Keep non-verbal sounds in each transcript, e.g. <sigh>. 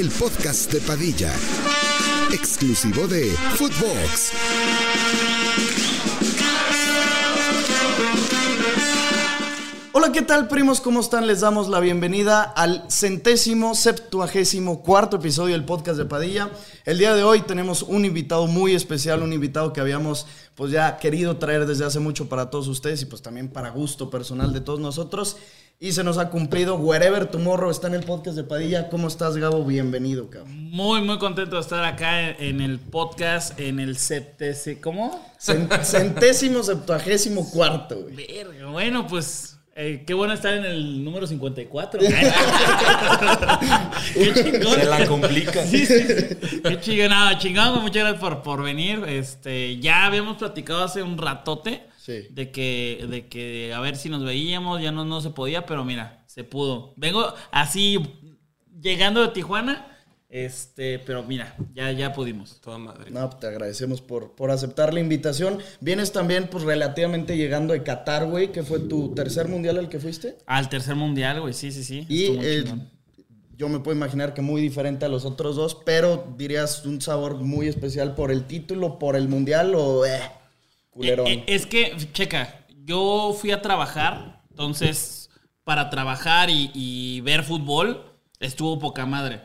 el podcast de Padilla, exclusivo de Footbox. Hola, ¿qué tal, primos? ¿Cómo están? Les damos la bienvenida al centésimo, septuagésimo cuarto episodio del podcast de Padilla. El día de hoy tenemos un invitado muy especial, un invitado que habíamos pues ya querido traer desde hace mucho para todos ustedes y pues también para gusto personal de todos nosotros. Y se nos ha cumplido. Wherever Tomorrow está en el podcast de Padilla. ¿Cómo estás, Gabo? Bienvenido, cabrón. Muy, muy contento de estar acá en el podcast, en el CTC. ¿Cómo? Cent- centésimo, septuagésimo cuarto, güey. Verga, bueno, pues eh, qué bueno estar en el número 54. <laughs> qué chingón. Se la complica. Sí, sí, sí. Qué chingón. Nada, chingón, güey, muchas gracias por, por venir. Este, ya habíamos platicado hace un ratote Sí. de que, de que a ver si nos veíamos, ya no, no se podía, pero mira, se pudo. Vengo así llegando de Tijuana, este, pero mira, ya, ya pudimos. Toda madre. No, te agradecemos por, por aceptar la invitación. Vienes también, pues, relativamente llegando de Qatar, güey, que fue tu tercer mundial al que fuiste. Al tercer mundial, güey, sí, sí, sí. Y eh, yo me puedo imaginar que muy diferente a los otros dos, pero dirías un sabor muy especial por el título, por el mundial o eh, Eh, eh, es que, checa, yo fui a trabajar, entonces, para trabajar y, y ver fútbol, estuvo poca madre.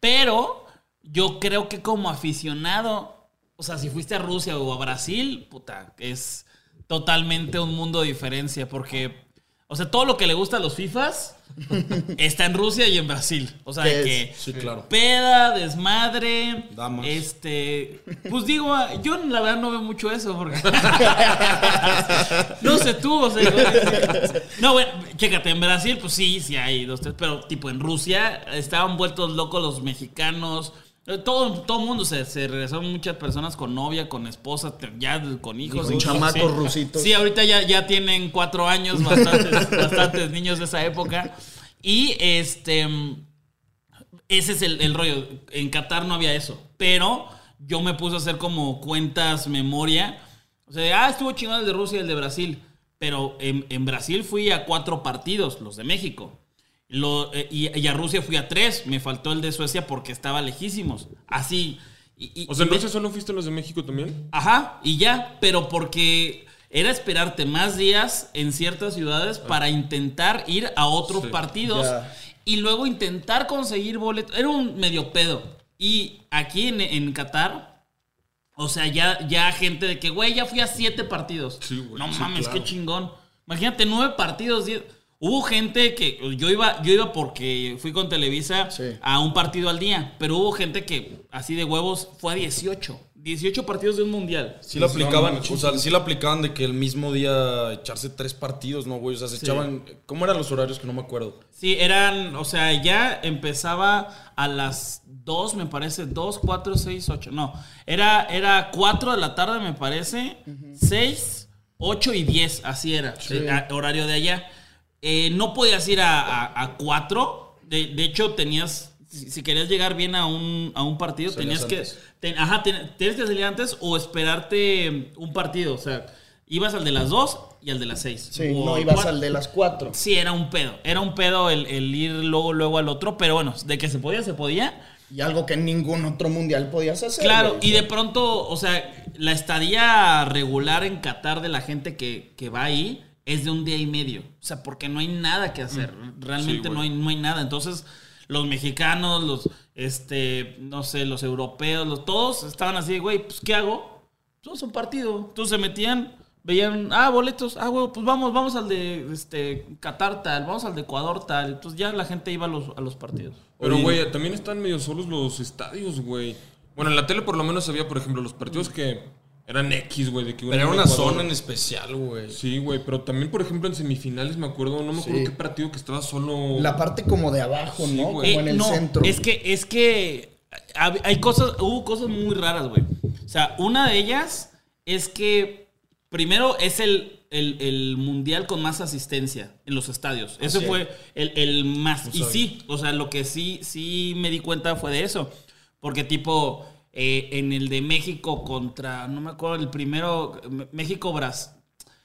Pero yo creo que como aficionado, o sea, si fuiste a Rusia o a Brasil, puta, es totalmente un mundo de diferencia, porque, o sea, todo lo que le gusta a los FIFAs <laughs> está en Rusia y en Brasil. O sea, ¿Qué es? que Sí, claro. peda, desmadre, Damas. este, pues digo, yo la verdad no veo mucho eso porque <laughs> no sé tú, o sea, no, bueno, chécate, en Brasil pues sí, sí hay dos, tres, pero tipo en Rusia estaban vueltos locos los mexicanos. Eh, Todo, todo mundo se, se regresaron muchas personas con novia, con esposa, ya con hijos. Con chamacos sí. rusitos. Sí, ahorita ya, ya tienen cuatro años, <laughs> bastantes, bastantes niños de esa época. Y este. Ese es el, el rollo. En Qatar no había eso. Pero yo me puse a hacer como cuentas, memoria. O sea, ah, estuvo chingón el de Rusia y el de Brasil. Pero en, en Brasil fui a cuatro partidos, los de México. Lo- eh, y, y a Rusia fui a tres. Me faltó el de Suecia porque estaba lejísimos. Así. y- y- O sea, ¿en Rusia solo fuiste a los de México también? Ajá, y ya, pero porque era esperarte más días en ciertas ciudades para intentar ir a otros Sí. partidos Ya. y luego intentar conseguir boletos. Era un medio pedo. Y aquí en, en Qatar, o sea, ya, ya gente de que, güey, ya fui a siete partidos. Sí, güey, No sí, mames, claro. qué chingón. Imagínate, nueve partidos, diez. Hubo gente que yo iba, yo iba porque fui con Televisa Sí. a un partido al día, pero hubo gente que así de huevos fue a 18. 18 partidos de un mundial. Sí lo Sí, aplicaban, no, o sea, sí lo aplicaban de que el mismo día echarse tres partidos, ¿no, güey? O sea, se echaban... ¿Cómo eran los horarios que no me acuerdo? Sí, eran, o sea, ya empezaba a las 2, me parece, 2, 4, 6, 8. No, era, era 4 de la tarde, me parece, 6, 8 y 10, así era, a- horario de allá. Eh, no podías ir a 4, de, de hecho tenías, si, si querías llegar bien a un, a un partido, Salías tenías que, ten- ajá, ten- tenías que salir antes o esperarte un partido, o sea, ibas al de las 2 y al de las 6. Sí, no ibas al de las cuatro. Sí, era un pedo. Era un pedo el, el ir luego, luego al otro. Pero bueno, de que se podía, se podía. Y algo que en ningún otro mundial podías hacer. Claro, y de pronto, o sea, la estadía regular en Qatar de la gente que, que va ahí es de un día y medio. O sea, porque no hay nada que hacer. Realmente Sí, no, hay, no hay nada. Entonces, los mexicanos, los, este, no sé, los europeos, los, todos estaban así, güey, pues, ¿qué hago? Pues un partido. Entonces se metían, veían, ah, boletos, ah, güey, pues vamos, vamos al de este, Qatar tal, vamos al de Ecuador tal. Entonces ya la gente iba a los, a los partidos. Pero, güey, también están medio solos los estadios, güey. Bueno, en la tele por lo menos había, por ejemplo, los partidos que eran X, güey. de que Pero era una Ecuador. zona en especial, güey. Sí, güey, pero también, por ejemplo, en semifinales me acuerdo, no me acuerdo Sí. qué partido que estaba solo. La parte como de abajo, Sí, ¿no? güey. Como en Eh, el no, centro. Es que, es que hay cosas, hubo cosas muy raras, güey. O sea, una de ellas es que primero es el, el, el mundial con más asistencia en los estadios. Ese sí. fue el, el más. y sí, o sea, lo que sí, sí me di cuenta fue de eso. Porque tipo, eh, en el de México contra, no me acuerdo, el primero, México-Brasil.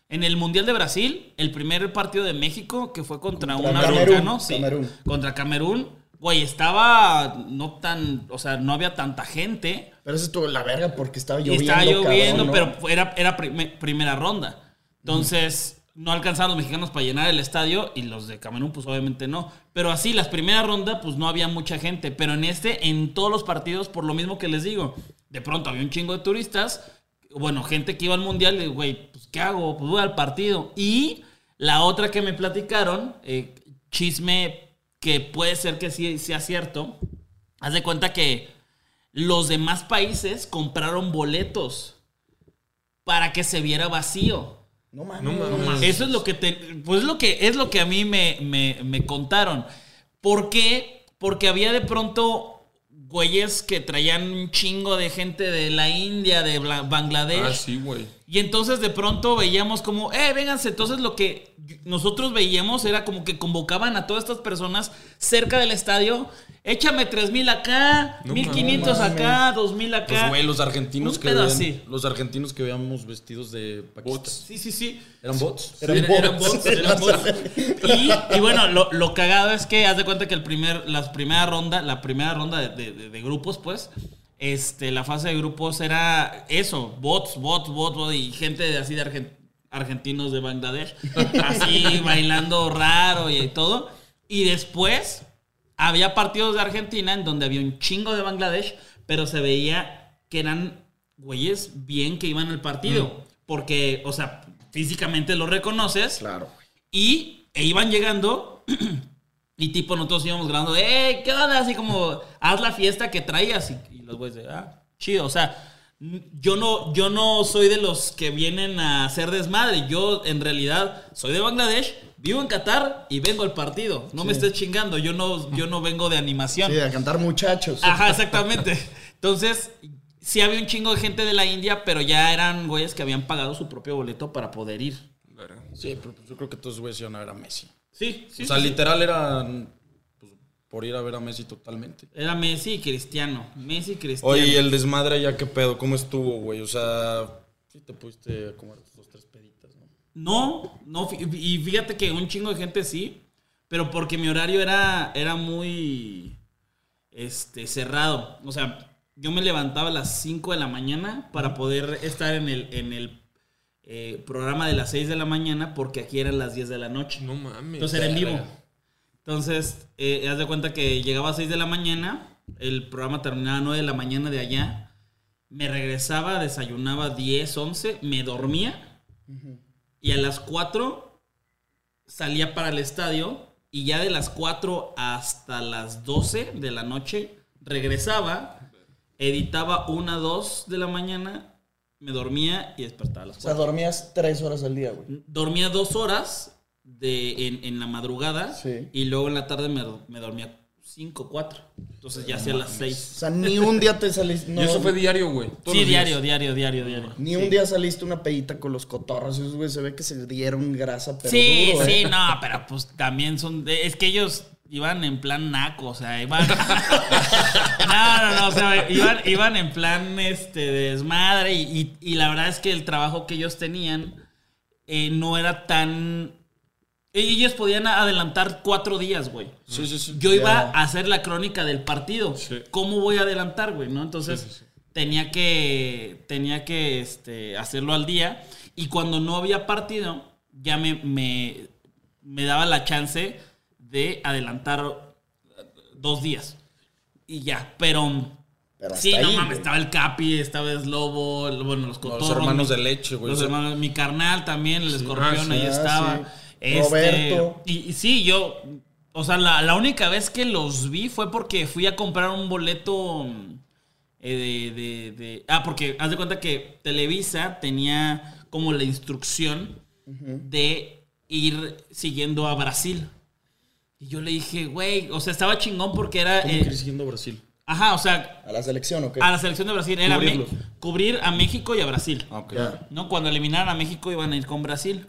En el Mundial de Brasil, el primer partido de México, que fue contra, Contra un Camerún, africano, sí, Camerún. contra Camerún, güey, estaba no tan, o sea, no había tanta gente. Pero eso estuvo la verga porque estaba Y lloviendo. estaba lloviendo, cabrón, ¿no? pero era, era prime- primera ronda. Entonces, no alcanzaron los mexicanos para llenar el estadio y los de Camerún, pues obviamente no. Pero así, las primeras rondas, pues no había mucha gente. Pero en este, en todos los partidos, por lo mismo que les digo, de pronto había un chingo de turistas, bueno, gente que iba al mundial, y, güey, pues ¿qué hago? Pues voy al partido. Y la otra que me platicaron, eh, chisme que puede ser que sí sea cierto, haz de cuenta que los demás países compraron boletos para que se viera vacío. No mames. No mames. Eso es lo que te, pues es lo que es lo que a mí me, me, me contaron. ¿Por qué? Porque había de pronto güeyes que traían un chingo de gente de la India, de Bangladesh. Ah, sí, güey. Y entonces de pronto veíamos como, eh, vénganse. Entonces lo que nosotros veíamos era como que convocaban a todas estas personas cerca del estadio. Échame 3000 acá, No 1500 mames. acá, 2000 acá. Pues, güey, los argentinos Un que así. los argentinos que veíamos vestidos de Pakistán. Bots. Sí, sí, sí. ¿Eran bots? Eran Era- eran bots. <laughs> eran bots. Y, y bueno, lo, lo cagado es que haz de cuenta que el primer, las primera ronda, la primera ronda de, de- de- de grupos, pues, este, la fase de grupos era eso, bots, bots, bots, bots, y gente de, así de argen- argentinos de Bangladesh, así bailando raro y todo. Y después había partidos de Argentina en donde había un chingo de Bangladesh, pero se veía que eran güeyes bien que iban al partido. Porque, o sea, físicamente lo reconoces. Claro. Y e iban llegando <clears throat> y tipo nosotros íbamos grabando, ¡eh! ¿Qué onda? Así como, haz la fiesta que traías. Y, y los güeyes de, ah, chido. O sea, yo no, yo no soy de los que vienen a hacer desmadre. Yo en realidad soy de Bangladesh, vivo en Qatar y vengo al partido. No me estés chingando, yo no, yo no vengo de animación. Sí, a cantar muchachos. Ajá, exactamente. Entonces, sí había un chingo de gente de la India, pero ya eran güeyes que habían pagado su propio boleto para poder ir. Sí, pero yo creo que todos esos güeyes iban a ver a Messi. Sí, sí. o sea, sí, sí. literal eran pues, por ir a ver a Messi totalmente. Era Messi y Cristiano. Messi y Cristiano. Oye, ¿y el desmadre ya qué pedo? ¿Cómo estuvo, güey? O sea, sí te pudiste peditas, ¿no? No, y fíjate que un chingo de gente sí, pero porque mi horario era, era muy este, cerrado. O sea, yo me levantaba a las 5 de la mañana para poder estar en el, en el eh, programa de las 6 de la mañana, porque aquí eran las 10 de la noche. No mames. Entonces era en vivo. Entonces, eh, haz de cuenta que llegaba a 6 de la mañana, el programa terminaba a 9 de la mañana de allá, me regresaba, desayunaba 10, 11, me dormía y a las 4 salía para el estadio y ya de las 4 hasta las 12 de la noche regresaba, editaba 1, 2 de la mañana, me dormía y despertaba a las O sea, 4. dormías tres horas al día, güey. Dormía dos horas de, en, en la madrugada Sí. y luego en la tarde me, me dormía 5, 4. Entonces ya hacía las O 6. sea, ni un día te saliste. no, <laughs> y eso fue diario, güey. todos Sí, diario, diario, diario, diario. Ni un día saliste una pedita con los cotorros. Esos güey se ve que se dieron grasa, pero. sí, duro, sí, ¿eh? no, pero pues también son. de- Es que ellos iban en plan naco, o sea, iban. <laughs> <laughs> no, no, no, o sea, iban, iban en plan este, de desmadre y, y- y la verdad es que el trabajo que ellos tenían eh, no era tan. Ellos podían adelantar cuatro días, güey. Sí, sí, sí. Yo iba a hacer la crónica del partido. Sí. ¿Cómo voy a adelantar, güey? ¿No? Entonces Sí, sí, sí. tenía que tenía que este, hacerlo al día. Y cuando no había partido, ya me, me, me daba la chance de adelantar dos días. Y ya, pero. Sí, no ahí, mames, güey. estaba el Capi, estaba el Slobo, el- bueno, los cotorros. hermanos mi- de leche, güey. Los hermanos, mi carnal también, el escorpión, sí. ahí Ah, estaba. Sí. Este, Roberto. Y, y sí, yo, o sea, la, la única vez que los vi fue porque fui a comprar un boleto eh, de, de- de- Ah, porque haz de cuenta que Televisa tenía como la instrucción de ir siguiendo a Brasil. Y yo le dije, güey, o sea, estaba chingón porque era... ¿Cómo eh, yendo a Brasil? ajá, o sea, ¿A la selección o qué? a la selección de Brasil era cubrir a México y a Brasil. ¿no? Cuando eliminaran a México iban a ir con Brasil.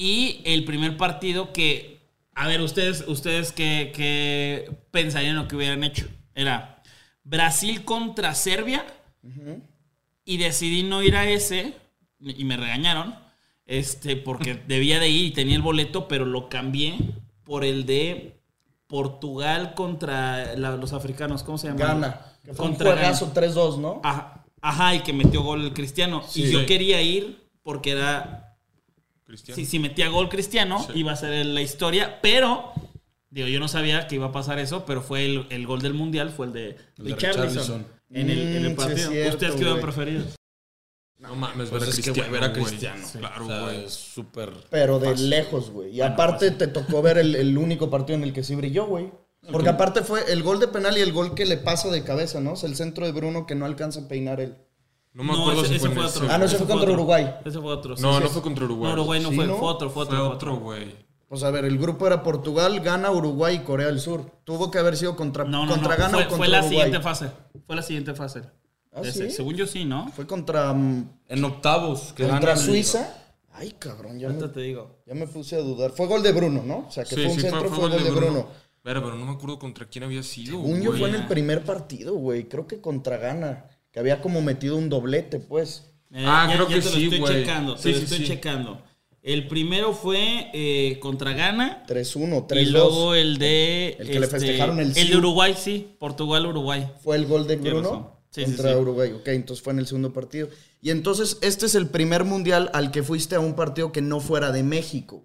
Y el primer partido que, a ver, ustedes, ustedes qué, qué pensarían o que hubieran hecho. Era Brasil contra Serbia y decidí no ir a ese y me regañaron. Este, porque <laughs> debía de ir y tenía el boleto, pero lo cambié por el de Portugal contra la- los africanos. ¿Cómo se llama? Gana. Que fue Contra un juegazo 3-2, ¿no? Ajá, ajá, y que metió gol el Cristiano. Y Sí. yo quería ir porque era Cristiano. si, si metía gol Cristiano, Sí. iba a ser la historia, pero digo, yo no sabía que iba a pasar eso, pero fue el, el gol del mundial, fue el de El de Richarlison Richarlison. en el, en el Mm, sí es partido. cierto, ¿Ustedes qué hubieran güey. preferido? No mames, Pues ver a es Cristiano. ver a. Cristiano. Claro, O sea, güey. es súper. Pero de lejos, güey. Y aparte te tocó ver el, el único partido en el que sí brilló, güey. Porque aparte fue el gol de penal y el gol que le pasa de cabeza, ¿no? O sea, el centro de Bruno que no alcanza a peinar él. No me acuerdo ese, si ese fue otro. Ah, no, ese fue contra otro. Uruguay. Ese fue otro. sí, No, sí, no fue contra Uruguay. No, Uruguay no Sí, fue, ¿no? fue otro, fue otro. Fue otro, güey. Pues a ver, el grupo era Portugal, Ghana, Uruguay y Corea del Sur. Tuvo que haber sido contra, No, no, contra no. Ghana Fue, o contra fue la Uruguay. siguiente fase. Fue la siguiente fase. ¿Ah, Ese? Según yo sí, ¿no? Fue contra, mm, En octavos. Que contra Suiza. Ay, cabrón, ya me, te digo. ya me puse a dudar. Fue gol de Bruno, ¿no? O sea, que fue un centro, fue, gol de Bruno. Pero, pero no me acuerdo contra quién había sido. Según yo fue en el primer partido, güey. Creo que contra Ghana. Que había como metido un doblete, pues. Eh, Ah, creo que te lo sí, estoy güey. checando, te Sí, lo sí, estoy sí. checando. El primero fue eh, contra Ghana. 3-1, Y 3-2. luego el de. este, El que le festejaron el El de. Uruguay, sí. Portugal-Uruguay. Fue el gol de Bruno razón. Sí, sí, contra sí. Uruguay. Ok, entonces fue en el segundo partido. Y entonces, este es el primer mundial al que fuiste a un partido que no fuera de México.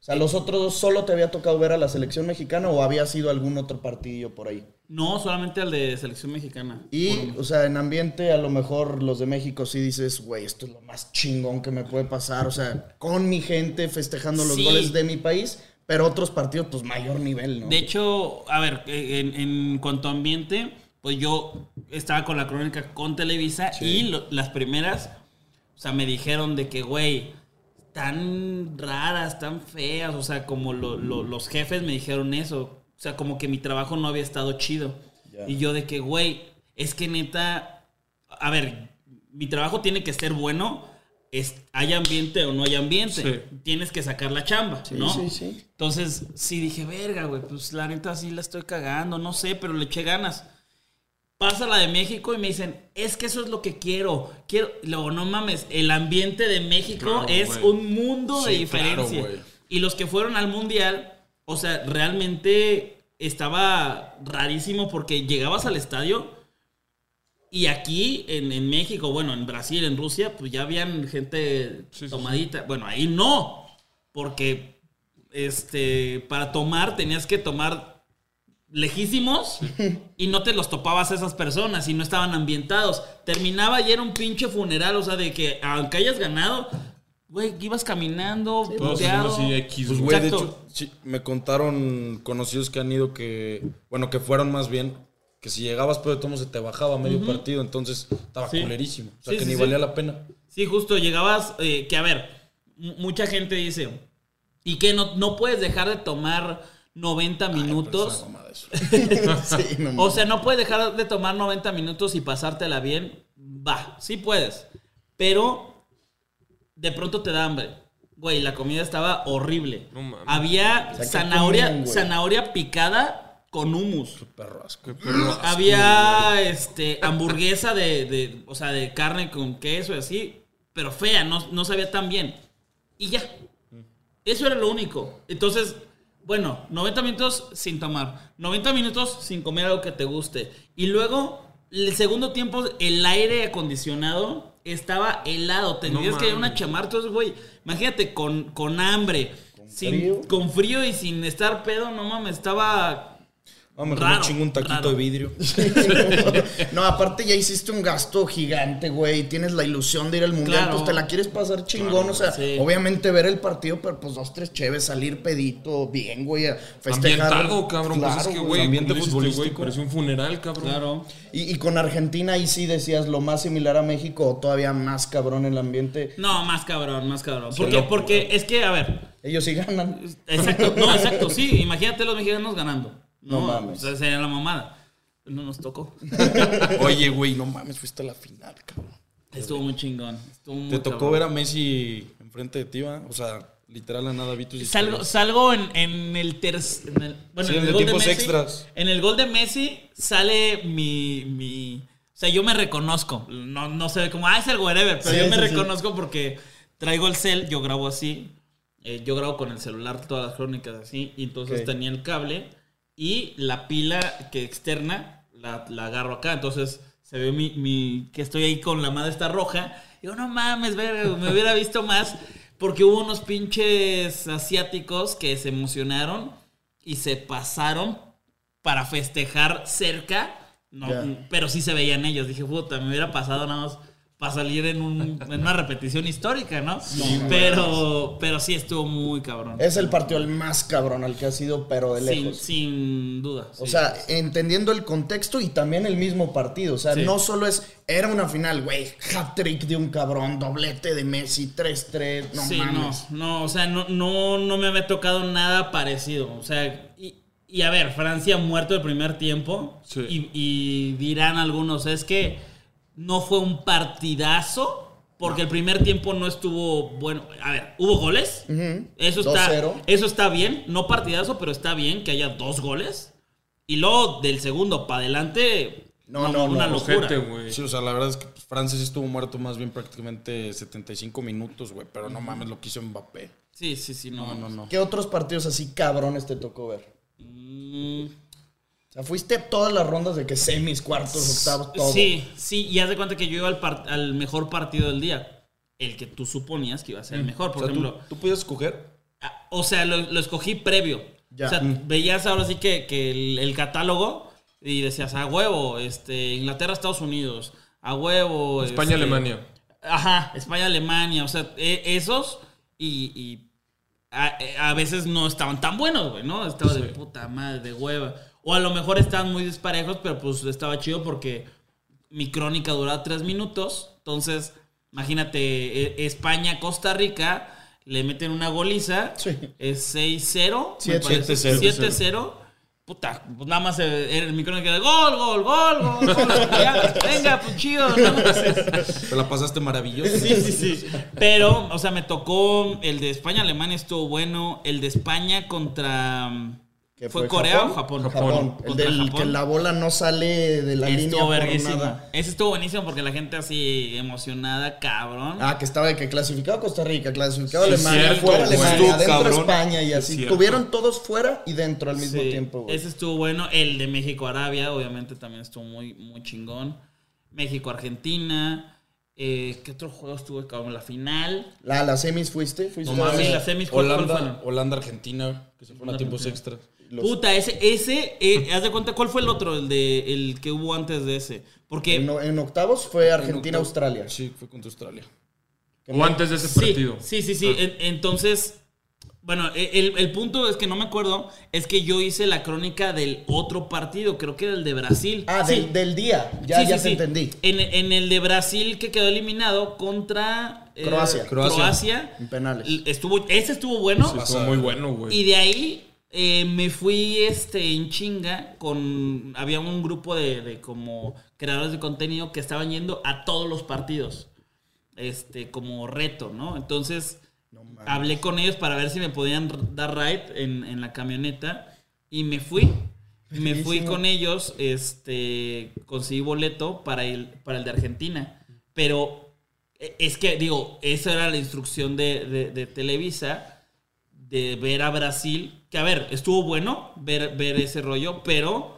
O sea, los otros dos solo te había tocado ver a la selección mexicana o había sido algún otro partidillo por ahí. No, solamente al de selección mexicana. Y, o sea, en ambiente, a lo mejor los de México sí dices, güey, esto es lo más chingón que me puede pasar. O sea, con mi gente festejando los Sí. goles de mi país, pero otros partidos, pues mayor nivel, ¿no? De hecho, a ver, eh, en, en cuanto a ambiente, pues yo estaba con la crónica con Televisa y lo- las primeras, o sea, me dijeron de que, güey, tan raras, tan feas, o sea, como lo- lo- los jefes me dijeron eso, o sea, como que mi trabajo no había estado chido. Y yo de que, güey, es que neta, a ver, mi trabajo tiene que ser bueno, es, hay ambiente o no hay ambiente, Sí. tienes que sacar la chamba, ¿no? sí, sí. Entonces, sí dije, verga, güey, pues la neta sí la estoy cagando, no sé, pero le eché ganas. Pasa la de México y me dicen, es que eso es lo que quiero. Quiero, luego, no mames, el ambiente de México Claro, es un mundo de Sí, diferencia. y los que fueron al mundial, o sea, realmente estaba rarísimo porque llegabas al estadio y aquí en, en México, bueno, en Brasil, en Rusia, pues ya habían gente Sí, sí, tomadita. Bueno, ahí no, porque este, para tomar tenías que tomar lejísimos <laughs> y no te los topabas a esas personas y no estaban ambientados. Terminaba y era un pinche funeral, o sea, de que aunque hayas ganado, güey, ibas caminando, Todos haciendo puteado. así X, Pues, güey. de hecho, sí, me contaron conocidos que han ido que, bueno, que fueron más bien, que si llegabas, pero de todos modos se te bajaba medio partido, entonces estaba Sí. culerísimo. O sea, Sí, que sí, ni sí. valía la pena. Sí, justo llegabas, eh, que a ver, mucha gente dice, y que no, no puedes dejar de tomar 90 Pero es minutos. <laughs> Sí, no O sea, no puedes dejar de tomar 90 minutos y pasártela bien. Va, sí puedes. Pero de pronto te da hambre. Güey, la comida estaba horrible. No mames. Había sea, ¿qué zanahoria, zanahoria picada con hummus. Perro asco. Qué perro asco, Había este hamburguesa de, de, o sea, de carne con queso y así, pero fea, no, no sabía tan bien. Y ya. Eso era lo único. Entonces, bueno, 90 minutos sin tomar, 90 minutos sin comer algo que te guste. Y luego, el segundo tiempo, el aire acondicionado estaba helado. Tendrías No que ir a una mames. chamar. Entonces, güey, imagínate con, con hambre, sin, frío. con frío y sin estar pedo, no mames, estaba Vamos, Raro, me chingo un taquito raro. de vidrio. <laughs> no, aparte ya hiciste un gasto gigante, güey. Tienes la ilusión de ir al mundial, Claro. pues te la quieres pasar chingón. o sea, sí. obviamente ver el partido, pero pues dos, tres cheves, salir pedito, bien, güey. a Festejar. Ambientado, cabrón. pues es Claro, que, güey. güey, ambiente güey, futbolístico. parecía un funeral, cabrón. Claro. Y, y con Argentina ahí sí decías lo más similar a México o todavía más cabrón el ambiente. No, más cabrón, más cabrón. Porque, loco, porque es que, a ver, Ellos sí ganan. exacto, no, exacto, sí, imagínate los mexicanos ganando. No, No mames. O sea, sería la mamada. No nos tocó. <laughs> Oye, güey, no mames, fuiste a la final, cabrón. Estuvo muy chingón. Estuvo muy Te tocó cabrón. ver a Messi enfrente de ti, ¿va? O sea, literal a nada vi tus Salgo, salgo en, en el tercer. Bueno, Sí, en en el gol de Messi. extras. En el gol de Messi sale mi. mi o sea, yo me reconozco. No, no sé cómo. Ah, es el wherever. Pero Sí, yo me sí, reconozco porque traigo el cel, yo grabo así. eh, yo grabo con el celular todas las crónicas así. Y entonces tenía el cable y la pila que externa la, la agarro acá. Entonces se ve mi, mi- que estoy ahí con la madre esta roja. Digo, no mames, me hubiera visto más. Porque hubo unos pinches asiáticos que se emocionaron y se pasaron para festejar cerca. No, pero sí se veían ellos. Dije, puta, me hubiera pasado nada más para salir en, un- en una repetición histórica, ¿no? pero, pero sí estuvo muy cabrón. Es el partido el más cabrón al que ha sido, pero de sin, lejos. sin duda. O sí. sea, entendiendo el contexto y también el mismo partido. O sea, Sí. no solo es. Era una final, güey. Hat-trick de un cabrón, doblete de Messi, 3-3. No sí, mames. no, no, o sea, no, no, no me había tocado nada parecido. O sea, y, y a ver, Francia muerto el primer tiempo. Sí. Y, y dirán algunos, es que no fue un partidazo. Porque el primer tiempo no estuvo bueno. A ver, hubo goles. Ujú. Eso está, 2-0. eso está bien. No partidazo, pero está bien que haya dos goles. Y luego del segundo para adelante. No, no, una no, locura. Ojete, güey. Sí, o sea, la verdad es que pues, Francia sí estuvo muerto más bien prácticamente 75 minutos, güey. Pero no mames lo que hizo Mbappé. Sí, sí, sí, no. No, no, no. ¿Qué otros partidos así cabrones te tocó ver? Mm, sea, fuiste a todas las rondas de que semis, cuartos, octavos, todo. Sí, sí, y haz de cuenta que yo iba al, par- al mejor partido del día. El que tú suponías que iba a ser el mejor. Por O sea, ¿tú, ejemplo, ¿tú podías escoger? ah, o sea, lo, lo escogí previo. Ya. O sea, veías ahora sí que, que el, el catálogo y decías, a huevo, este, Inglaterra, Estados Unidos, a huevo. España, este, Alemania. Ajá, España, Alemania, o sea, e- esos y, y a, a veces no estaban tan buenos, güey, ¿no? Estaba de puta madre, de hueva. O a lo mejor estaban muy disparejos, pero pues estaba chido porque mi crónica duraba tres minutos. Entonces, imagínate, e- España, Costa Rica, le meten una goliza, Sí. es 6-0, me Siete- parece, 7-0. 7-0. Puta, pues nada más eh, era mi crónica de gol, gol, gol, gol, gol. <laughs> Ya, venga, pues chido, ¿no? Te la pasaste maravilloso. Sí, sí, sí. Pero, o sea, me tocó el de España-Alemania, estuvo bueno. El de España contra. ¿Qué ¿Fue, fue, Corea Japón? o Japón? Japón. El del Japón. que la bola no sale de la línea Estuvo nada. Ese estuvo buenísimo porque la gente así emocionada, cabrón. Ah, que estaba de que clasificaba Costa Rica, clasificaba Sí, Alemania, cierto, fuera güey. Alemania, Estuvo cabrón. España y Es así. cierto. Tuvieron todos fuera y dentro al mismo Sí, tiempo, güey. Ese estuvo bueno. El de México-Arabia, obviamente, también estuvo muy, muy chingón. México-Argentina. Eh, ¿Qué otro juego estuvo, cabrón? La final. La, la semis fuiste, fuiste No mames, las semis, ¿cuál- cuál Holanda? Holanda, Argentina, que se fueron a tiempos extras. Los- Puta, ese, ese, eh, haz de cuenta, ¿cuál fue el otro? El de el que hubo antes de ese. Porque en, en octavos fue En Argentina, octavo- Australia. Sí, fue contra Australia. O antes de ese Sí, partido. sí, sí, sí. En- Entonces, bueno, e, el, el punto es que no me acuerdo, es que yo hice la crónica del otro partido, creo que era el de Brasil. Ah, Sí. del, del día. Ya, Sí, ya sí, te sí. entendí. En, en el de Brasil que quedó eliminado contra eh, Croacia. Croacia. Croacia. En penales. Estuvo, ese estuvo bueno. Sí, estuvo muy bueno, güey. Y de ahí eh, me fui este, en chinga con... Había un grupo de, de como creadores de contenido que estaban yendo a todos los partidos. Este, como reto, ¿no? Entonces, hablé con ellos para ver si me podían dar ride en, en la camioneta. Y me fui. Me fui con ellos, este, conseguí boleto para el, para el de Argentina. Pero eh, es que, digo, esa era la instrucción de, de- de Televisa de ver a Brasil. Que a ver, estuvo bueno ver, ver ese rollo, pero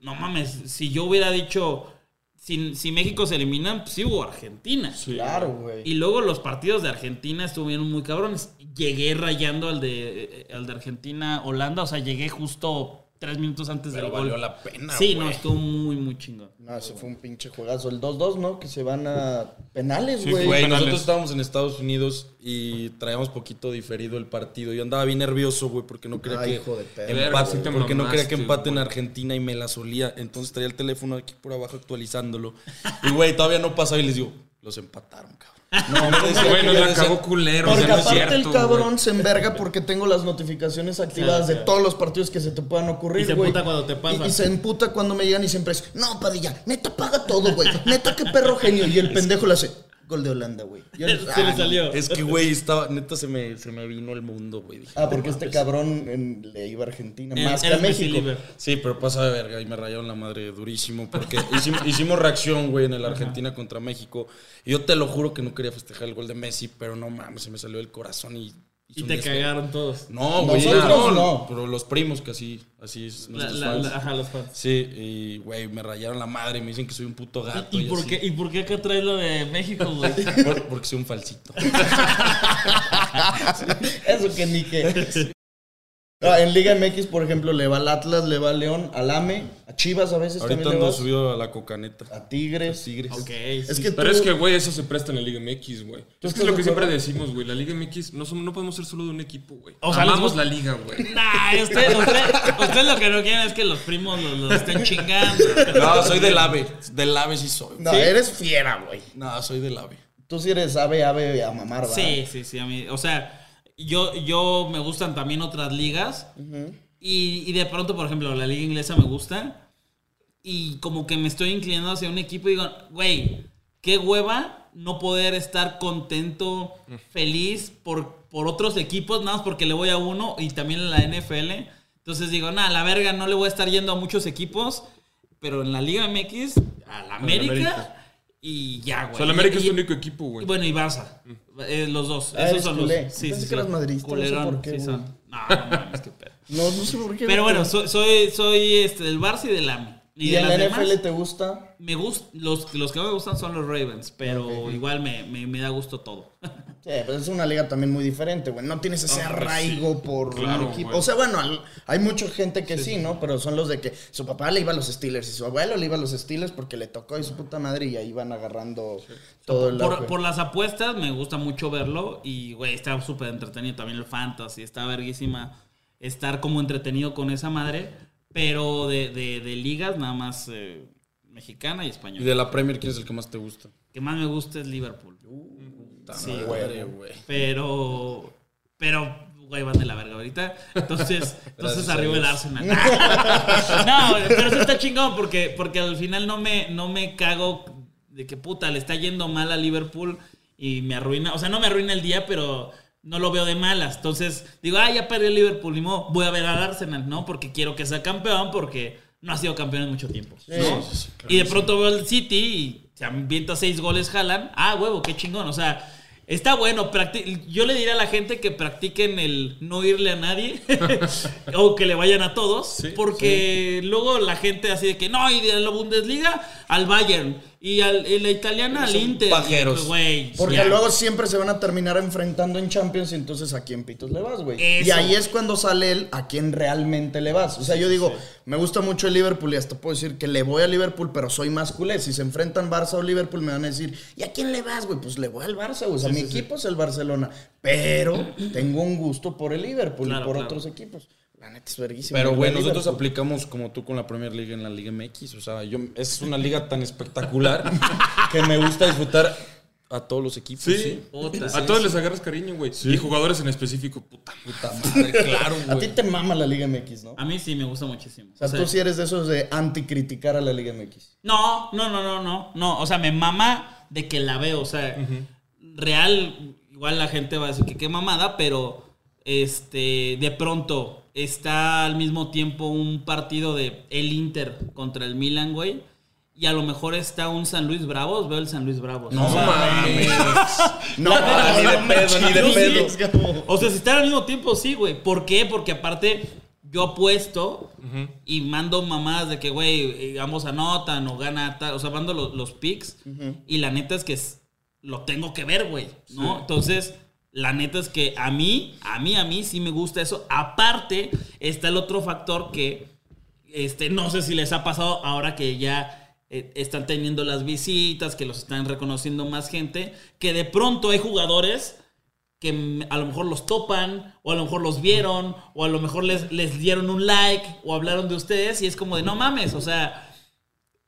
no mames, si yo hubiera dicho, si, si México se eliminan, pues sí hubo Argentina. Sí. Claro, güey. Y luego los partidos de Argentina estuvieron muy cabrones. Llegué rayando al de, eh, al de Argentina-Holanda, o sea, llegué justo tres minutos antes Pero del valió gol. la pena, Sí, güey. no, estuvo muy, muy chingón. No, ese fue un pinche juegazo. El 2-2, ¿no? Que se van a penales, Sí, güey. Güey, penales. nosotros estábamos en Estados Unidos y traíamos poquito diferido el partido. Yo andaba bien nervioso, güey, porque no quería Ay, que hijo de perra. empate, porque no quería que empate en. Argentina y me la solía. Entonces traía el teléfono aquí por abajo actualizándolo. Y güey, todavía no pasaba y les digo, los empataron, cabrón. No, no, Ese güey nos la cagó culero. Porque o sea, no es aparte cierto, el cabrón se enverga porque tengo las notificaciones activadas Sí, de todos los partidos que se te puedan ocurrir, Y se emputa cuando te pasa. Y, y se emputa cuando me llegan y siempre es, no, Padilla, neta paga todo, güey. Neta qué perro genio. Y el pendejo le hace, Gol de Holanda, güey. <laughs> Yo Se le Ah, salió. Es que, güey, estaba, neta se me, se me vino el mundo, güey. Dije, Ah, porque este cabrón en- le iba a Argentina más que a México. Sí, pero pasa de verga y me rayaron la madre durísimo porque <laughs> hicimos, hicimos reacción, güey, en el Argentina contra México. Y yo te lo juro que no quería festejar el gol de Messi, pero no mames, se me salió del corazón y... Y te despegue. cagaron todos. No, güey, no, no. Pero los primos que así, así es La- nuestros la- fans. la- ajá, los fans. Sí, y güey, me rayaron la madre, me dicen que soy un puto gato. ¿Y, y por así. qué, ¿Y por qué acá traes lo de México, güey? <laughs> Por- porque soy un falsito. <laughs> Eso que ni que. <laughs> Ah, en Liga MX, por ejemplo, le va al Atlas, le va al León, al AME, a Chivas a veces Ahorita también ando subido a la cocaneta. a Tigres. Tigres. ok. Es que Pero tú- es que, güey, eso se presta en la Liga MX, güey. ¿Tú Es que es lo que siempre decimos, güey. La Liga MX no, somos, no podemos ser solo de un equipo, güey. O sea, Amamos la liga, güey. <laughs> Nah, usted, usted, usted lo que no quiere es que los primos los, los estén chingando. No, soy del AVE. Del AVE sí soy. No, eres fiera, güey. No, soy del AVE. Tú sí eres ave, ave a mamar, ¿verdad? Sí, sí, sí, a mí. O sea, yo, yo me gustan también otras ligas. y, y de pronto, por ejemplo, la liga inglesa me gusta. Y como que me estoy inclinando hacia un equipo y digo, güey, qué hueva no poder estar contento, feliz por, por otros equipos, nada más porque le voy a uno y también en la NFL. Entonces digo, nada, la verga, no le voy a estar yendo a muchos equipos, pero en la Liga MX, a la América, América. Y ya, güey. O sea, el América Y- es y- tu único equipo, y güey. bueno, y Barça. Eh, los dos. Ah, Esos son culé. los. Sí, Pensé sí, que eras madridista, no sé por qué, sí güey. son. No, no mames, qué pedo. No, no sé por qué. Pero bueno, soy, soy, soy este, del Barça y del AMI. ¿Y, en las la demás, NFL te gusta? me gust, los, los que no me gustan son los Ravens, pero igual me, me, me da gusto todo. <laughs> Sí, pues es una liga también muy diferente, güey. No tienes ese Ah, pues arraigo por Claro, un equipo. güey. O sea, bueno, al- hay mucha gente que sí, ¿no? Pero son los de que su papá le iba a los Steelers y su abuelo le iba a los Steelers porque le tocó y su puta madre y ahí van agarrando todo el Por, por las apuestas me gusta mucho verlo y, güey, está súper entretenido también el fantasy, está verguísima estar como entretenido con esa madre, pero de, de, de ligas nada más eh, mexicana y Y española. de la Premier, ¿quién es el que más te gusta? que más me gusta es Liverpool. Sí, güey. Pero, pero, güey, van de la verga ahorita. Entonces, <laughs> entonces arriba el. Arsenal. <laughs> no, pero sí está chingón porque, porque al final no me, no me cago de que puta, le está yendo mal a Liverpool y me arruina. O sea, no me arruina el día, pero no lo veo de malas. Entonces, digo, ah, ya perdió el Liverpool, ni modo, voy a ver al Arsenal, ¿no? Porque quiero que sea campeón, porque no ha sido campeón en mucho tiempo. ¿no? Sí, sí, y de pronto veo el City y se ambienta seis goles, jalan. Ah, huevo, qué chingón. O sea, está bueno. Yo le diría a la gente que practiquen el no irle a nadie <laughs> <laughs> o que le vayan a todos. Sí, porque luego la gente así de que no, y de la Bundesliga al Bayern y, al, y la italiana al Inter. pajeros. Pues, güey, Porque ya. luego siempre se van a terminar enfrentando en Champions y entonces a quién pitos le vas, güey. Y ahí es cuando sale el a quién realmente le vas. O sea, yo digo, me gusta mucho el Liverpool y hasta puedo decir que le voy a Liverpool, pero soy más culé. Si se enfrentan Barça o Liverpool me van a decir, ¿y a quién le vas, güey? Pues le voy al Barça, güey. O sea, mi equipo es el Barcelona. Pero tengo un gusto por el Liverpool Claro, y por claro. otros equipos. La neta es verguísima. Pero, güey, Liverpool. nosotros aplicamos como tú con la Premier League en la Liga MX. O sea, yo, es una liga tan espectacular <laughs> que me gusta disfrutar a todos los equipos. Sí. Sí. Puta. A todos les agarras cariño, güey. Y jugadores en específico, puta. Puta madre, <laughs> claro, A ti güey. te mama la Liga MX, ¿no? A mí sí me gusta muchísimo. O sea, O sea, tú sí eres de esos de anticriticar a la Liga MX. No, no, no, no, no. No, o sea, me mama de que la veo. O sea, real, igual la gente va a decir que qué mamada, pero este, de pronto está al mismo tiempo un partido de el Inter contra el Milan, güey. Y a lo mejor está un San Luis Bravos, veo el San Luis Bravos. No O sea, mames. <laughs> No, neta, ni de pedo, ni de sí. pedo. O sea, si están al mismo tiempo, sí, güey. ¿Por qué? Porque aparte yo apuesto y mando mamadas de que, güey, eh, ambos anotan o gana tal. O sea, mando los, los picks. Y la neta es que es- lo tengo que ver, güey. ¿No? Entonces, la neta es que a mí, a mí, a mí sí me gusta eso. Aparte, está el otro factor que, este, no sé si les ha pasado ahora que ya eh, están teniendo las visitas, que los están reconociendo más gente, que de pronto hay jugadores que a lo mejor los topan, o a lo mejor los vieron, o a lo mejor les, les dieron un like, o hablaron de ustedes, y es como de, no mames, o sea,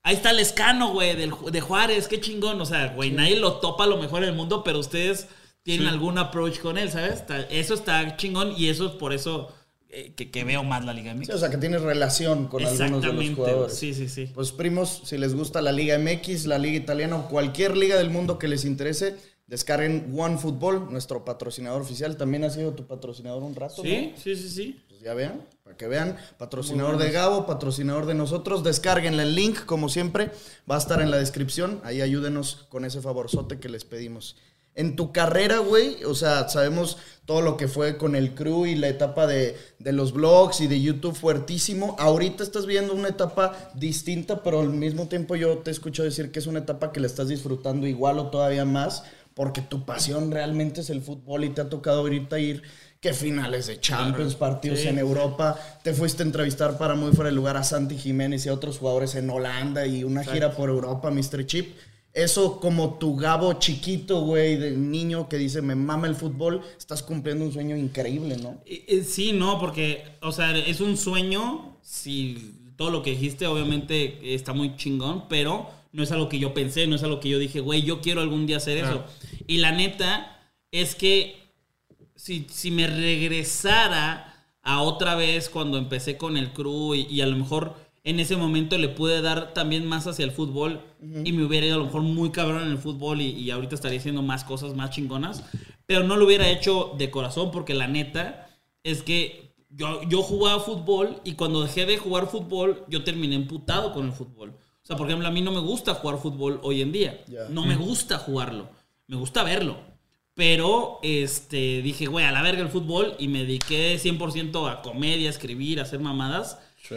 ahí está el escano, güey, de Juárez, qué chingón, o sea, güey, nadie lo topa a lo mejor en el mundo, pero ustedes tienen Sí. algún approach con él, ¿sabes? Eso está chingón, y eso es por eso eh, que, que veo más la Liga MX. Sí, o sea, que tienes relación con algunos de los jugadores. sí, sí, sí. Pues primos, si les gusta la Liga MX, la Liga Italiana o cualquier liga del mundo que les interese, descarguen OneFootball, nuestro patrocinador oficial. También ha sido tu patrocinador un rato, Sí, ¿no? sí, sí, sí. Pues ya vean, para que vean. Patrocinador de Gabo, patrocinador de nosotros. Descarguenle el link, como siempre. Va a estar en la descripción. Ahí ayúdenos con ese favorzote que les pedimos. En tu carrera, güey, o sea, sabemos todo lo que fue con el crew y la etapa de, de los blogs y de YouTube fuertísimo. Ahorita estás viendo una etapa distinta, pero al mismo tiempo yo te escucho decir que es una etapa que la estás disfrutando igual o todavía más, porque tu pasión realmente es el fútbol y te ha tocado ahorita ir que finales de Champions, partidos en Europa. Te fuiste a entrevistar para muy fuera de lugar a Santi Jiménez y a otros jugadores en Holanda y una gira por Europa, Mr. Chip. Eso como tu Gabo chiquito, güey, de niño que dice, me mama el fútbol, estás cumpliendo un sueño increíble, ¿no? Eh, eh, Sí, no, porque, o sea, es un sueño. Si todo lo que dijiste, obviamente está muy chingón, pero no es algo que yo pensé, no es algo que yo dije, güey, yo quiero algún día hacer eso. Y la neta es que si, si me regresara a otra vez cuando empecé con el crew y, y a lo mejor en ese momento le pude dar también más hacia el fútbol y me hubiera ido a lo mejor muy cabrón en el fútbol y, y ahorita estaría haciendo más cosas más chingonas, pero no lo hubiera hecho de corazón porque la neta es que yo, yo jugaba fútbol y cuando dejé de jugar fútbol yo terminé emputado con el fútbol. O sea, por ejemplo, a mí no me gusta jugar fútbol hoy en día. No me gusta jugarlo. Me gusta verlo. Pero este, dije, güey, a la verga el fútbol y me dediqué 100% a comedia, a escribir, a hacer mamadas. Sí.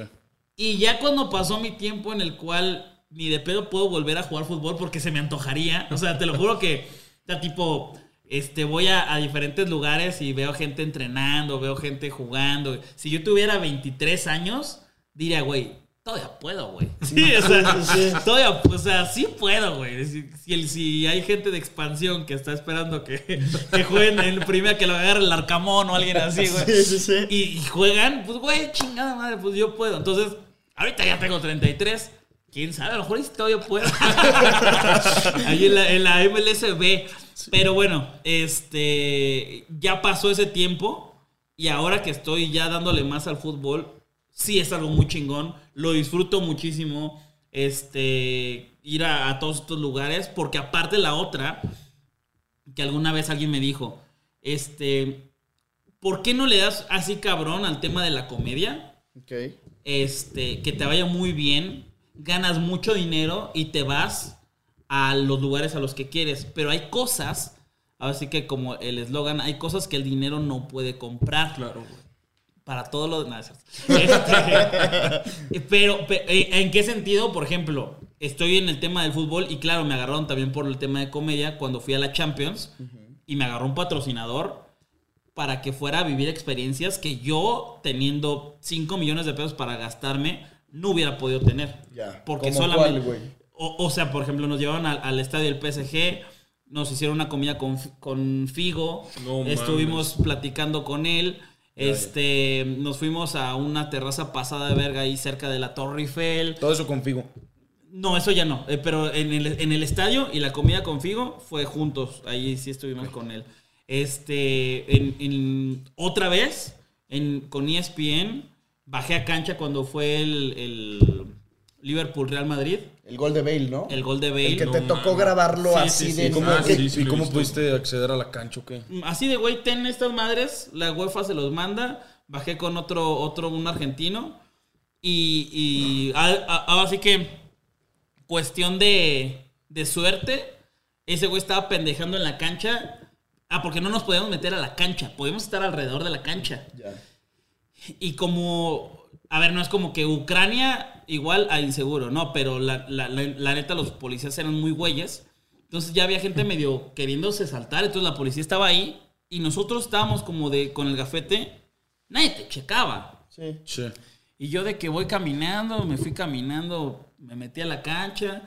Y ya cuando pasó mi tiempo en el cual ni de pedo puedo volver a jugar fútbol porque se me antojaría. O sea, te lo juro que, o sea, tipo, este, voy a, a diferentes lugares y veo gente entrenando, veo gente jugando. Si yo tuviera 23 años, diría, güey, todavía puedo, güey. <laughs> Sí, o sea, todavía, o sea, sí puedo, güey. Si, si, el- si hay gente de expansión que está esperando que, <laughs> que jueguen en primera, que lo agarre el arcamón o alguien así, güey. Sí, sí, sí. Y, y juegan, pues, güey, chingada madre, pues yo puedo. Entonces, ahorita ya tengo 33. Quién sabe, a lo mejor todavía puedo. <laughs> Ahí en la, MLSB. Pero bueno, este. Ya pasó ese tiempo. Y ahora que estoy ya dándole más al fútbol, sí es algo muy chingón. Lo disfruto muchísimo. Este. Ir a, a todos estos lugares. Porque aparte la otra. Que alguna vez alguien me dijo. Este. ¿Por qué no le das así cabrón al tema de la comedia? Ok. Este, que te vaya muy bien, ganas mucho dinero y te vas a los lugares a los que quieres. Pero hay cosas, así que como el eslogan, hay cosas que el dinero no puede comprar. Claro, güey. Para todo lo demás. Este, <laughs> pero, pe- eh, ¿en qué sentido? Por ejemplo, estoy en el tema del fútbol y claro, me agarraron también por el tema de comedia cuando fui a la Champions y me agarró un patrocinador para que fuera a vivir experiencias que yo, teniendo 5 millones de pesos para gastarme, no hubiera podido tener. Ya. Porque ¿Cómo solamente... cuál, o, o sea, por ejemplo, nos llevaron al, al estadio del PSG, nos hicieron una comida con, con Figo, No estuvimos platicando con él, este, nos fuimos a una terraza pasada de verga ahí cerca de la Torre Eiffel. Todo eso con Figo. No, eso ya no, eh, pero en el, en el estadio y la comida con Figo fue juntos, ahí sí estuvimos con él. Este, en, en- otra vez, en, con ESPN, bajé a cancha cuando fue el, el Liverpool-Real Madrid, El gol de Bale, ¿no? el gol de Bale. El que no te tocó grabarlo Sí, así sí, sí. de... ¿Y cómo, Ah, qué- sí, sí y cómo pudiste acceder a la cancha o qué? Así de, güey, ten estas madres, la UEFA se los manda. Bajé con otro, otro un argentino. Y, y a- a- ahora sí que, cuestión de, de suerte, ese güey estaba pendejando en la cancha. Ah, porque no nos podíamos meter a la cancha, podíamos estar alrededor de la cancha. Ya. Y como, a ver, no es como que Ucrania igual a inseguro, no, pero la, la- la- la neta los policías eran muy güeyes. Entonces ya había gente medio queriéndose saltar, entonces la policía estaba ahí y nosotros estábamos como de con el gafete, nadie te checaba. Sí. Sí. Y yo de que voy caminando, me fui caminando, me metí a la cancha,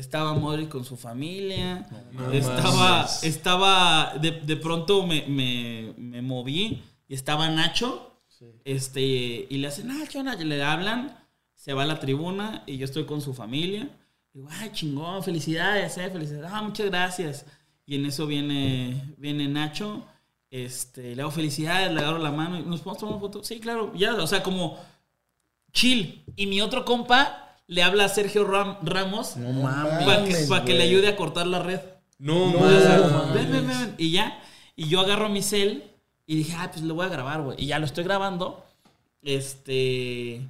estaba Modric con su familia, estaba, estaba, de, de pronto me, me- me moví y estaba Nacho, este, y le hacen, Nacho, Nacho, le hablan, se va a la tribuna y yo estoy con su familia. Digo, ay, chingón, felicidades, eh, felicidades, ah, muchas gracias. Y en eso viene, viene Nacho, Este, le hago felicidades, le agarro la mano y nos podemos tomar una foto. Sí, claro, ya, o sea, como chill. Y mi otro compa le habla a Sergio Ram- Ramos No mames. para que, mames, pa' que le ayude a cortar la red. No, No, mames. ven, ven, ven, ven. Y ya. Y yo agarro mi cel y dije, ah, pues lo voy a grabar, güey. Y ya lo estoy grabando. Este.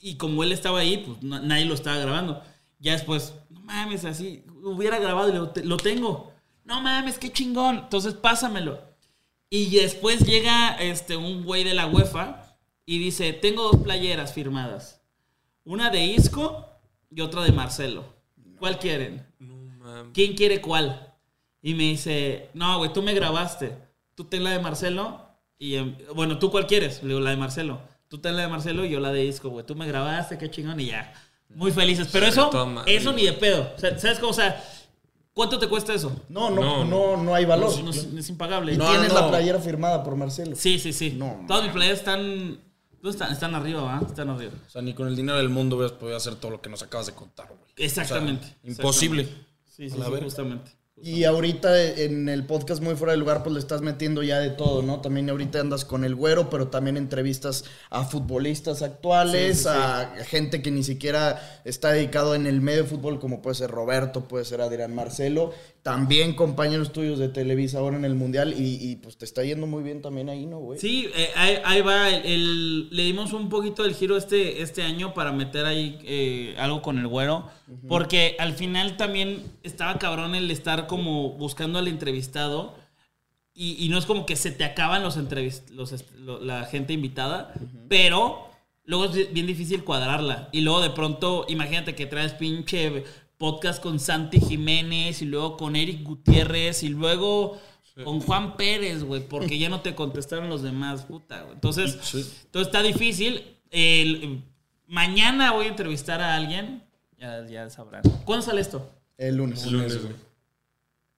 Y como él estaba ahí, pues na- nadie lo estaba grabando. Ya después, no mames, así, hubiera grabado y lo, te- lo tengo. No mames, qué chingón. Entonces pásamelo. Y después llega este, un güey de la UEFA y dice, tengo dos playeras firmadas. Una de Isco y otra de Marcelo. ¿Cuál quieren? No mames. ¿quién quiere cuál? Y me dice, no, güey, tú me grabaste. Tú ten la de Marcelo. Y, em, bueno, ¿tú cuál quieres? Le digo, la de Marcelo. Tú ten la de Marcelo y yo la de Isco, güey. Tú me grabaste, qué chingón, y ya. Muy felices. Pero eso, eso ni de pedo. O sea, ¿Sabes cómo? O sea, ¿cuánto te cuesta eso? No, no, no, No, no, hay valor. No, es, es impagable. y No, tienes no. la playera firmada por Marcelo. Sí, sí, sí. No, Todas mis playas están, ¿dónde están? Están arriba, ¿va? Están arriba. O sea, ni con el dinero del mundo hubieras podido hacer todo lo que nos acabas de contar, güey. Exactamente. O sea, imposible. Exactamente. Sí, sí, A la sí, justamente. Y ahorita en el podcast Muy Fuera de Lugar, pues le estás metiendo ya de todo, ¿no? También ahorita andas con el güero, pero también entrevistas a futbolistas actuales, Sí, sí, sí. a gente que ni siquiera está dedicado en el medio de fútbol, como puede ser Roberto, puede ser Adrián Marcelo. También compañeros tuyos de Televisa ahora en el Mundial y, y, pues te está yendo muy bien también ahí, ¿no, güey? Sí, eh, ahí, ahí va. el- el- le dimos un poquito del giro este, este año para meter ahí eh, algo con el güero. Porque al final también estaba cabrón el estar como buscando al entrevistado. Y, y no es como que se te acaban los entrevist los, lo- la gente invitada. Pero luego es bi- bien difícil cuadrarla. Y luego de pronto, imagínate que traes pinche podcast con Santi Jiménez y luego con Eric Gutiérrez y luego con Juan Pérez, güey, porque ya no te contestaron los demás, puta, güey. Entonces, entonces está difícil. El- mañana voy a entrevistar a alguien. Ya, ya sabrán. ¿Cuándo sale esto? El lunes. El lunes, güey.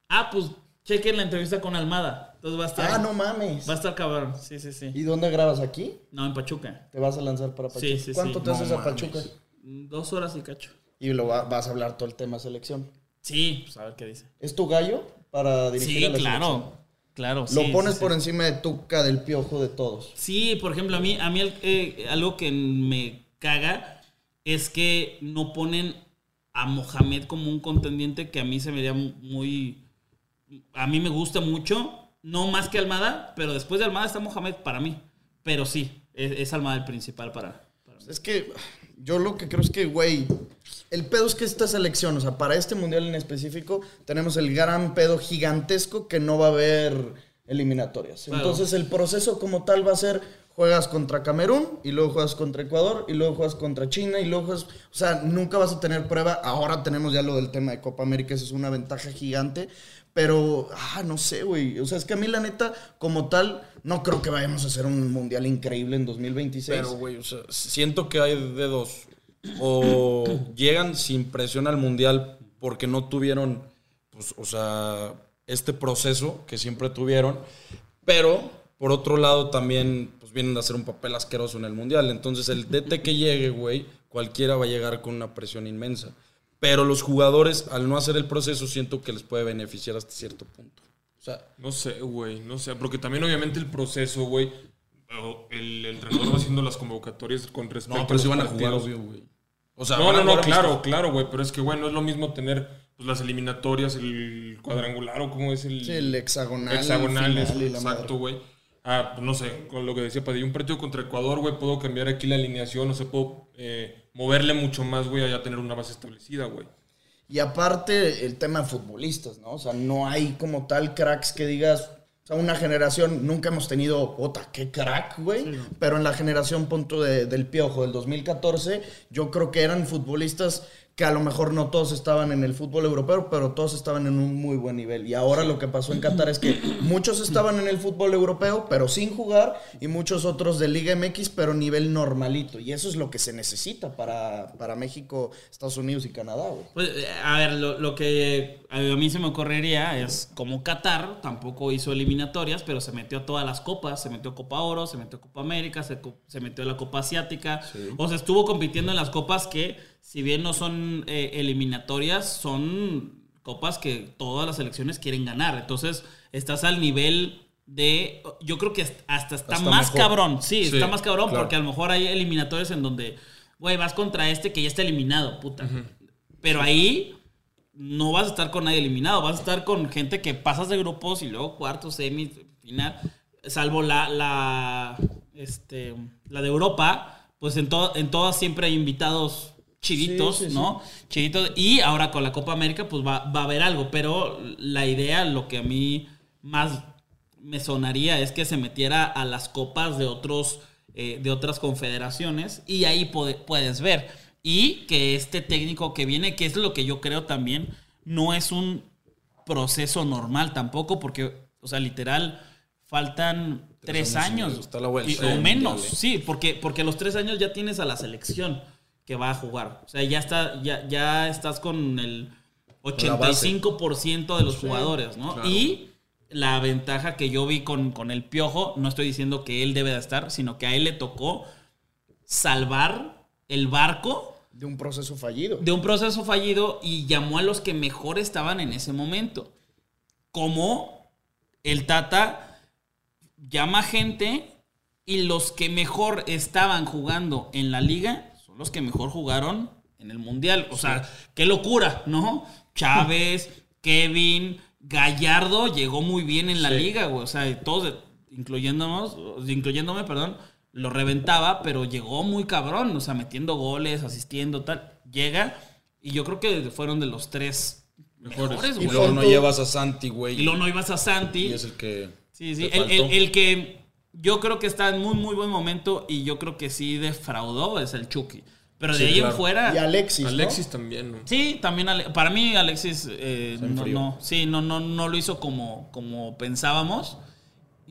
Ah, pues chequen la entrevista con Almada. Entonces va a estar. Ah, no mames. Va a estar cabrón. Sí, sí, sí. ¿Y dónde grabas aquí? No, en Pachuca. ¿Te vas a lanzar para Pachuca? Sí, sí, ¿Cuánto sí. te No haces a. Pachuca? Dos horas y cacho. Y lo va- vas a hablar todo el tema selección. Sí, pues a ver qué dice. ¿Es tu gallo para dirigir Sí, a la claro. selección? Claro. Lo sí, pones sí, sí. por encima de Tuca del piojo de todos. Sí, por ejemplo, a mí, a mí eh, algo que me caga es que no ponen a Mohamed como un contendiente que a mí se me haría muy... A mí me gusta mucho, no más que Almada, pero después de Almada está Mohamed para mí. Pero sí, es, es Almada el principal para, para mí. Es que yo lo que creo es que, güey, el pedo es que esta selección, o sea, para este mundial en específico, tenemos el gran pedo gigantesco que no va a haber eliminatorias. Claro. Entonces el proceso como tal va a ser, juegas contra Camerún, y luego juegas contra Ecuador, y luego juegas contra China, y luego juegas, o sea, nunca vas a tener prueba. Ahora tenemos ya lo del tema de Copa América, eso es una ventaja gigante. Pero, ah, no sé, güey. O sea, es que a mí la neta, como tal, no creo que vayamos a hacer un mundial increíble en 2026. Pero, güey, o sea, siento que hay de dos. O llegan sin presión al mundial porque no tuvieron, pues, o sea, este proceso que siempre tuvieron. Pero, por otro lado, también, pues, vienen a hacer un papel asqueroso en el mundial. Entonces, el DT que llegue, güey, cualquiera va a llegar con una presión inmensa. Pero los jugadores, al no hacer el proceso, siento que les puede beneficiar hasta cierto punto. O sea, No sé, güey, no sé. Porque también, obviamente, el proceso, güey. El, el entrenador va haciendo las convocatorias con respecto no, pero si los van a jugar, obvio, güey. O sea, No, a no, no, claro, claro, güey. Pero es que, güey, no es lo mismo tener pues, las eliminatorias, el cuadrangular o cómo es el. Sí, el hexagonal. final y la exacto, güey. Ah, pues no sé, con lo que decía Padilla, un partido contra Ecuador, güey, puedo cambiar aquí la alineación, no sé, puedo eh, moverle mucho más, güey, a ya tener una base establecida, güey. Y aparte, el tema de futbolistas, ¿no? O sea, no hay como tal cracks que digas. O sea, una generación, nunca hemos tenido, qué crack, güey. Pero en la generación punto de- del Piojo del 2014, yo creo que eran futbolistas que a lo mejor no todos estaban en el fútbol europeo, pero todos estaban en un muy buen nivel. Y ahora lo que pasó en Qatar es que muchos estaban en el fútbol europeo, pero sin jugar, y muchos otros de Liga MX, pero nivel normalito. Y eso es lo que se necesita para, para México, Estados Unidos y Canadá, güey. Pues, eh, a ver, lo, lo que a mí se me ocurriría es como Qatar tampoco hizo eliminatorias, pero se metió a todas las copas, se metió a Copa Oro, se metió a Copa América, se, se metió a la Copa Asiática, o sea, estuvo compitiendo en las copas que, si bien no son eh, eliminatorias, son copas que todas las selecciones quieren ganar. Entonces, estás al nivel de. Yo creo que hasta está Hasta más mejor. cabrón. Sí, Sí, está más cabrón claro. porque a lo mejor hay eliminatorios en donde, güey, vas contra este que ya está eliminado, puta. Pero ahí no vas a estar con nadie eliminado, vas a estar con gente que pasas de grupos y luego cuartos, semis, final. Salvo la, la, este, la de Europa, pues en, to- en todas siempre hay invitados chiditos, Sí, sí, ¿no? Chiditos. Y ahora con la Copa América, pues va, va a haber algo. Pero la idea, lo que a mí más me sonaría es que se metiera a las copas de otros eh, de otras confederaciones y ahí puedes ver y que este técnico que viene que es lo que yo creo también no es un proceso normal tampoco porque o sea literal faltan tres, Tres años, y- o menos sí porque porque a los tres años ya tienes a la selección que va a jugar o sea ya está ya ya estás con el la base. 85% de los jugadores no claro. y la ventaja que yo vi con, con el piojo, no estoy diciendo que él debe de estar, sino que a él le tocó salvar el barco De un proceso fallido. de un proceso fallido y llamó a los que mejor estaban en ese momento. Como el Tata llama gente y los que mejor estaban jugando en la liga los que mejor jugaron en el Mundial. O sea, qué locura, ¿no? Chávez, <laughs> Kevin, Gallardo llegó muy bien en la liga, güey. O sea, todos, incluyéndonos, incluyéndome, perdón, lo reventaba, pero llegó muy cabrón, o sea, metiendo goles, asistiendo, tal. Llega y yo creo que fueron de los tres Mejores. mejores, Y güey. luego no llevas a Santi, güey. Y luego no ibas a Santi. Y es el que. Sí, sí. te El, el- faltó. el que yo creo que está en muy, muy buen momento y yo creo que sí defraudó es el Chucky. Pero de Sí, ahí en fuera. Y Alexis, ¿no? Alexis también, ¿no? Sí, también Ale- para mí Alexis eh, no, no, sí, no, no, no lo hizo como, como pensábamos.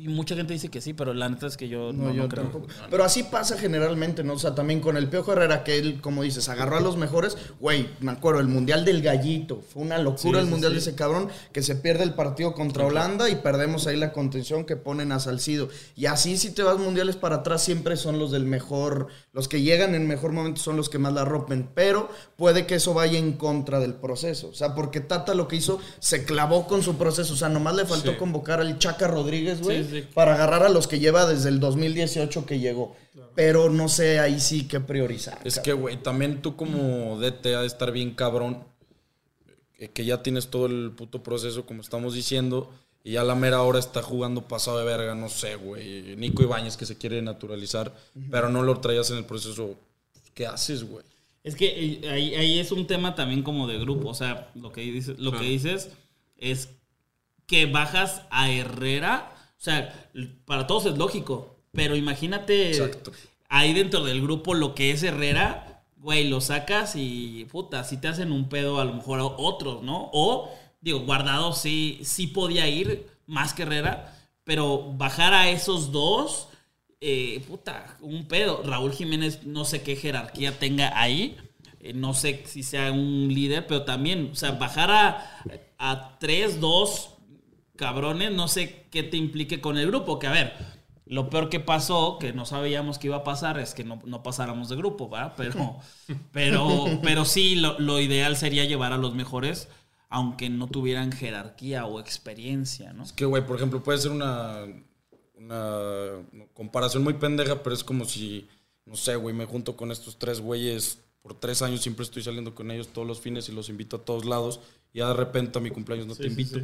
Y mucha gente dice que sí, pero la neta es que yo no, No, yo no creo. tampoco. Pero así pasa generalmente, ¿no? O sea, también con el Piojo Herrera, que él, como dices, agarró a los mejores. Güey, me acuerdo, el Mundial del Gallito. Fue una locura Sí, el sí, Mundial sí. de ese cabrón, que se pierde el partido contra Holanda y perdemos ahí la contención que ponen a Salcido. Y así, si te vas mundiales para atrás, siempre son los del mejor, los que llegan en mejor momento son los que más la rompen. Pero puede que eso vaya en contra del proceso. O sea, porque Tata lo que hizo, se clavó con su proceso. O sea, nomás le faltó convocar al Chaca Rodríguez, güey, Sí, para agarrar a los que lleva desde el 2018 que llegó. Pero no sé ahí sí qué priorizar. Es cabrón. que, güey, también tú como DT ha de estar bien cabrón. eh, Que ya tienes todo el puto proceso, como estamos diciendo. Y ya la mera hora está jugando pasado de verga, no sé, güey. Nico Ibáñez que se quiere naturalizar, pero no lo traías en el proceso. ¿Qué haces, güey? Es que eh, ahí, ahí es un tema también como de grupo. O sea, lo que dices, lo que dices es que bajas a Herrera. O sea, para todos es lógico. Pero imagínate Exacto. ahí dentro del grupo lo que es Herrera. Güey, lo sacas y puta, si te hacen un pedo a lo mejor a otros, ¿no? O, digo, guardado sí, sí podía ir más que Herrera. Pero bajar a esos dos, eh, puta, un pedo. Raúl Jiménez, no sé qué jerarquía tenga ahí. eh, no sé si sea un líder, pero también, o sea, bajar a, a tres, dos cabrones, no sé qué te implique con el grupo. Que a ver, lo peor que pasó, que no sabíamos que iba a pasar, es que no, no pasáramos de grupo, ¿verdad? Pero, <laughs> pero, pero sí, lo, lo ideal sería llevar a los mejores, aunque no tuvieran jerarquía o experiencia, ¿no? Es que, güey, por ejemplo, puede ser una, una comparación muy pendeja, pero es como si, no sé, güey, me junto con estos tres güeyes por tres años, siempre estoy saliendo con ellos todos los fines y los invito a todos lados. Y ya de repente a mi cumpleaños no te invito.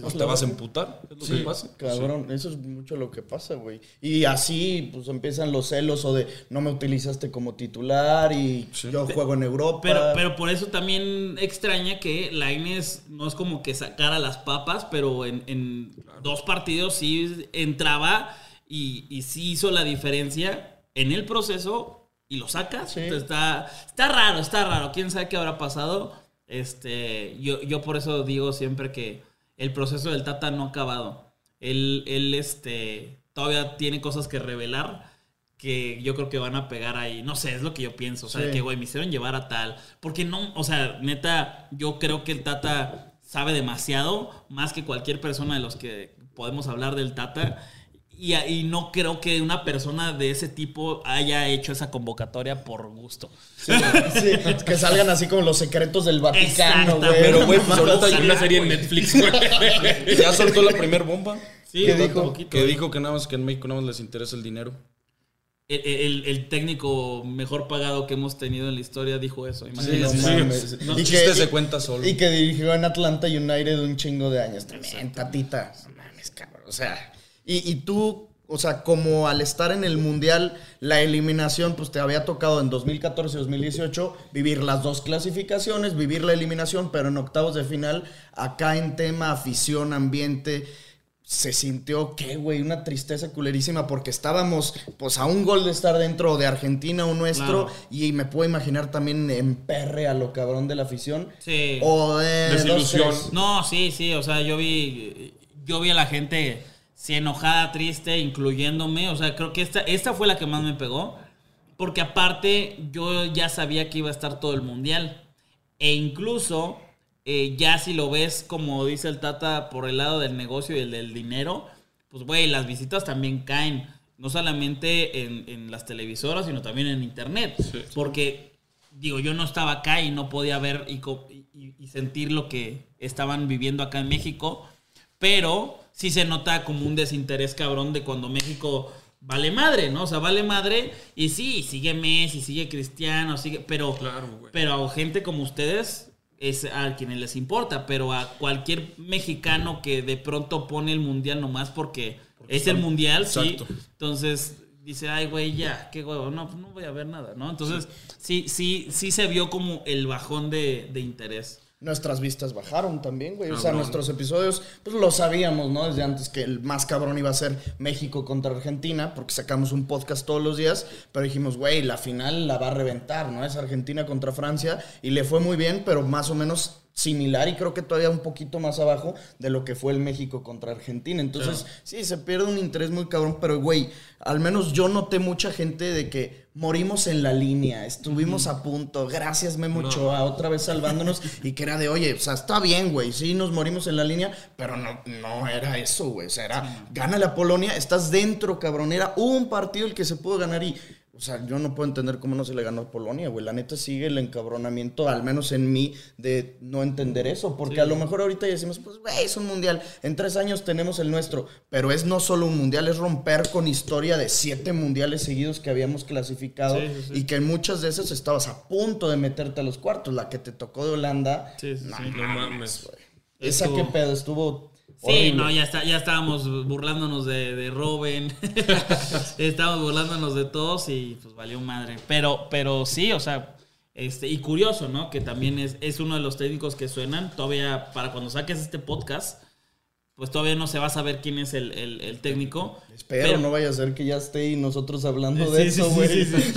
Pues te vas a emputar, es lo Sí, que pasa. cabrón, eso es mucho lo que pasa, güey. Y así, pues empiezan los celos o de no me utilizaste como titular y yo juego en Europa. Pero, pero por eso también extraña que Laines no es como que sacara las papas, pero en, en dos partidos sí entraba y, y sí hizo la diferencia en el proceso y lo sacas. Sí. Entonces está, está raro, está raro. ¿Quién sabe qué habrá pasado? Este, yo, yo por eso digo siempre que el proceso del Tata no ha acabado. Él, él este, todavía tiene cosas que revelar que yo creo que van a pegar ahí. No sé, es lo que yo pienso. O sea, Sí. que, güey, me hicieron llevar a tal. Porque no, o sea, neta, yo creo que el Tata sabe demasiado, más que cualquier persona de los que podemos hablar del Tata. Y, y no creo que una persona de ese tipo haya hecho esa convocatoria por gusto. Sí, <laughs> es que salgan así como los secretos del Vaticano, güey. Pero, güey, pues ahorita Una serie en. Netflix, güey. <laughs> Ya soltó la primer bomba. Sí, ¿Qué un dijo? poquito. Que dijo que nada más que en México nada más les interesa el dinero. El, el- el técnico mejor pagado que hemos tenido en la historia dijo eso. Sí, Imagínate. no sí. No, Y chiste que- se cuenta solo. Y que dirigió en Atlanta United un chingo de años también, tatita. No mames, cabrón. O sea, y, y tú, o sea, como al estar en el Mundial, la eliminación, pues te había tocado en 2014-2018 vivir las dos clasificaciones, vivir la eliminación, pero en octavos de final, acá en tema afición, ambiente, se sintió, ¿qué, güey? Una tristeza culerísima porque estábamos, pues, a un gol de estar dentro de Argentina o nuestro, Claro. y me puedo imaginar también en perre a lo cabrón de la afición. Sí. O de Desilusión. dos. No, sí, sí, o sea, yo vi, yo vi a la gente sí, enojada, triste, incluyéndome, o sea, creo que esta, esta fue la que más me pegó, porque aparte yo ya sabía que iba a estar todo el mundial, e incluso eh, ya si lo ves como dice el Tata por el lado del negocio y el del dinero, pues güey, las visitas también caen, no solamente en, en las televisoras, sino también en internet, porque digo, yo no estaba acá y no podía ver y- y sentir lo que estaban viviendo acá en México, pero sí se nota como un desinterés cabrón de cuando México vale madre, ¿no? O sea, vale madre y sí, sigue Messi, sigue Cristiano, sigue, pero, Claro, pero a gente como ustedes es a quienes les importa, pero a cualquier mexicano que de pronto pone el mundial nomás porque, es el mundial, sí. Entonces dice, ay, güey, ya, qué huevo, no, pues no voy a ver nada, ¿no? Entonces sí, sí, sí se vio como el bajón de, de interés. Nuestras vistas bajaron también, güey. O sea, nuestros episodios, pues lo sabíamos, ¿no? Desde antes que el más cabrón iba a ser México contra Argentina, porque sacamos un podcast todos los días, pero dijimos, güey, la final la va a reventar, ¿no? Es Argentina contra Francia, y le fue muy bien, pero más o menos similar y creo que todavía un poquito más abajo de lo que fue el México contra Argentina. Entonces, sí, se pierde un interés muy cabrón, pero güey, al menos yo noté mucha gente de que morimos en la línea, estuvimos a punto, gracias Memo Ochoa, otra vez salvándonos y que era de, oye, o sea, está bien, güey, sí nos morimos en la línea, pero no, no era eso, güey, o sea, era, gana la Polonia, estás dentro, cabrón, era un partido el que se pudo ganar y... O sea, yo no puedo entender cómo no se le ganó a Polonia, güey. La neta sigue el encabronamiento, al menos en mí, de no entender eso. Porque a lo mejor ahorita ya decimos, pues, güey, es un mundial. En tres años tenemos el nuestro. Pero es no solo un mundial, es romper con historia de siete mundiales seguidos que habíamos clasificado. Sí, sí, sí. Y que en muchas de esas estabas a punto de meterte a los cuartos. La que te tocó de Holanda. Sí, sí, no sí. No mames. Esa Estuvo- qué pedo, estuvo. Sí, no, ya, está, ya estábamos burlándonos de, de Robin. <laughs> estábamos burlándonos de todos y pues valió madre. Pero, pero sí, o sea, este, y curioso, ¿no? Que también es, es uno de los técnicos que suenan. Todavía, para cuando saques este podcast, pues todavía no se va a saber quién es el, el- el técnico. Espero, Pero- no vaya a ser que ya esté y nosotros hablando de sí, eso, güey. sí, sí.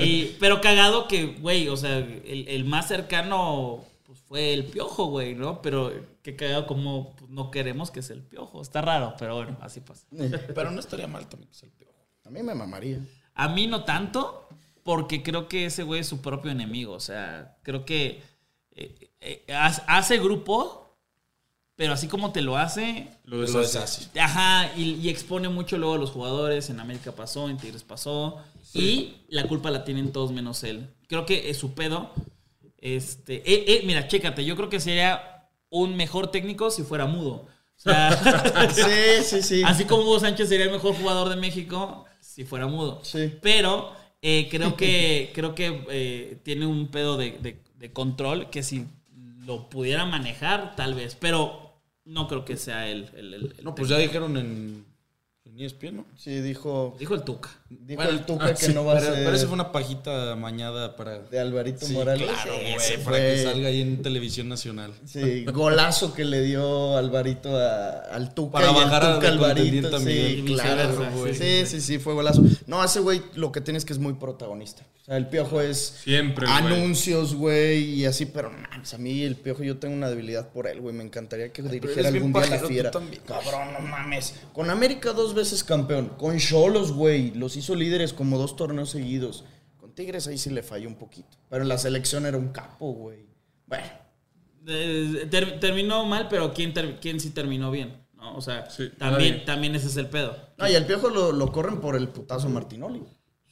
<laughs> Y- pero cagado que, güey, o sea, el, el más cercano fue el piojo, güey, ¿no? Pero qué cagado como pues, no queremos que sea el piojo. Está raro, pero bueno, así pasa. <laughs> Pero no estaría mal también que sea el piojo. A mí me mamaría. A mí no tanto, porque creo que ese güey es su propio enemigo. O sea, creo que eh, eh, hace- grupo, pero así como te lo hace, Lo deshace. Ajá, y, y expone mucho luego a los jugadores. En América pasó, en Tigres pasó. Y la culpa la tienen todos menos él. Creo que es su pedo. Este, eh, eh, mira, chécate, yo creo que sería un mejor técnico si fuera mudo. O sea, <laughs> Sí, sí, sí. así como Hugo Sánchez sería el mejor jugador de México si fuera mudo. Sí. Pero eh, creo <laughs> que, creo que eh, tiene un pedo de, de- de control que si lo pudiera manejar, tal vez. Pero no creo que sea él. el- el- el No, pues ya dijeron en, en ESPN, ¿no? Sí, dijo, Dijo el Tuca. dijo Bueno, el Tuca que sí, no va a ser pero fue una pajita mañada para... de Alvarito Sí, Morales. claro, Sí, güey, para fue- que salga ahí en televisión nacional. Sí, golazo que le dio Alvarito a- al Tuca Para y bajar a Tuca Alvarito. a Sí, claro, güey. sí, Sí, sí, sí, fue golazo. No, ese güey lo que tienes que es muy protagonista. O sea, el piojo es Siempre, anuncios, güey, y así, pero no mames, a mí el piojo yo tengo una debilidad por él, güey. Me encantaría que dirigiera algún día la fiera. también. Cabrón, no mames. Con América dos veces campeón. Con Cholos, güey. Los hizo líderes como dos torneos seguidos. Con Tigres ahí sí le falló un poquito. Pero en la selección era un capo, güey. Bueno. Eh, ter- terminó mal, pero ¿quién, ter- quién sí terminó bien? ¿no? O sea, Sí, también, también ese es el pedo. No, y el piojo lo, lo corren por el putazo Martinoli.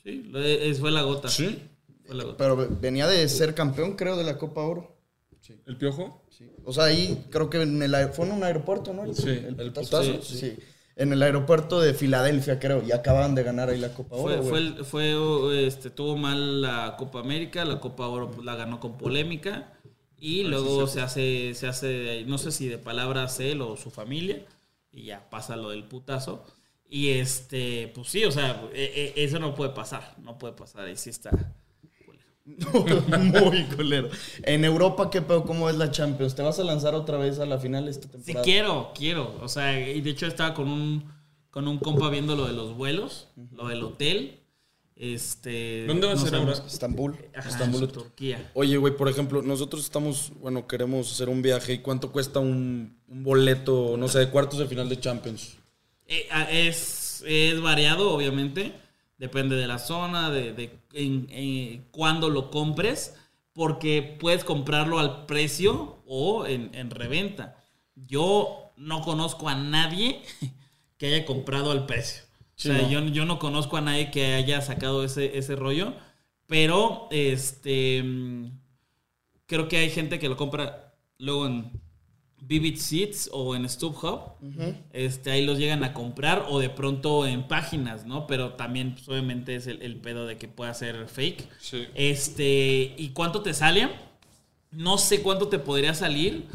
Sí, lo- es- fue la gota. Sí. Fue la gota. Pero venía de ser campeón, creo, de la Copa Oro. ¿El piojo? Sí. O sea, ahí creo que en el, fue en un aeropuerto, ¿no? El, Sí, el el putazo. sí. en el aeropuerto de Filadelfia, creo, y acababan de ganar ahí la Copa Oro. Fue, güey. fue, el- fue, este, tuvo mal la Copa América, la Copa Oro pues, la ganó con polémica y luego se hace, se hace, no sé si de palabras él o su familia y ya pasa lo del putazo. Y este, pues sí, o sea, e- e- eso no puede pasar, no puede pasar, y sí está. <laughs> Muy culero. En Europa, ¿qué pedo? ¿Cómo es la Champions? ¿Te vas a lanzar otra vez a la final esta Sí temporada? quiero, quiero, o sea, y de hecho estaba con un, con un compa viendo lo de los vuelos, lo del hotel. Este, ¿Dónde va a no ser ahora? Estambul. Ajá, Estambul. Turquía. Oye, güey, por ejemplo, nosotros estamos, bueno, queremos hacer un viaje. ¿Y cuánto cuesta un, un boleto, no sé, de cuartos de final de Champions? Eh, ah, es, es variado, obviamente. Depende de la zona, de, de en, en cuándo lo compres, porque puedes comprarlo al precio o en, en reventa. Yo no conozco a nadie <laughs> que haya comprado al precio. Sí, o sea, ¿no? yo, yo no conozco a nadie que haya sacado ese, ese rollo, pero este mm, creo que hay gente que lo compra luego en Vivid Seats o en StubHub. este, ahí los llegan a comprar o de pronto en páginas, ¿no? Pero también pues, obviamente es el, el pedo de que pueda ser fake. Sí. Este, ¿y cuánto te sale? No sé cuánto te podría salir.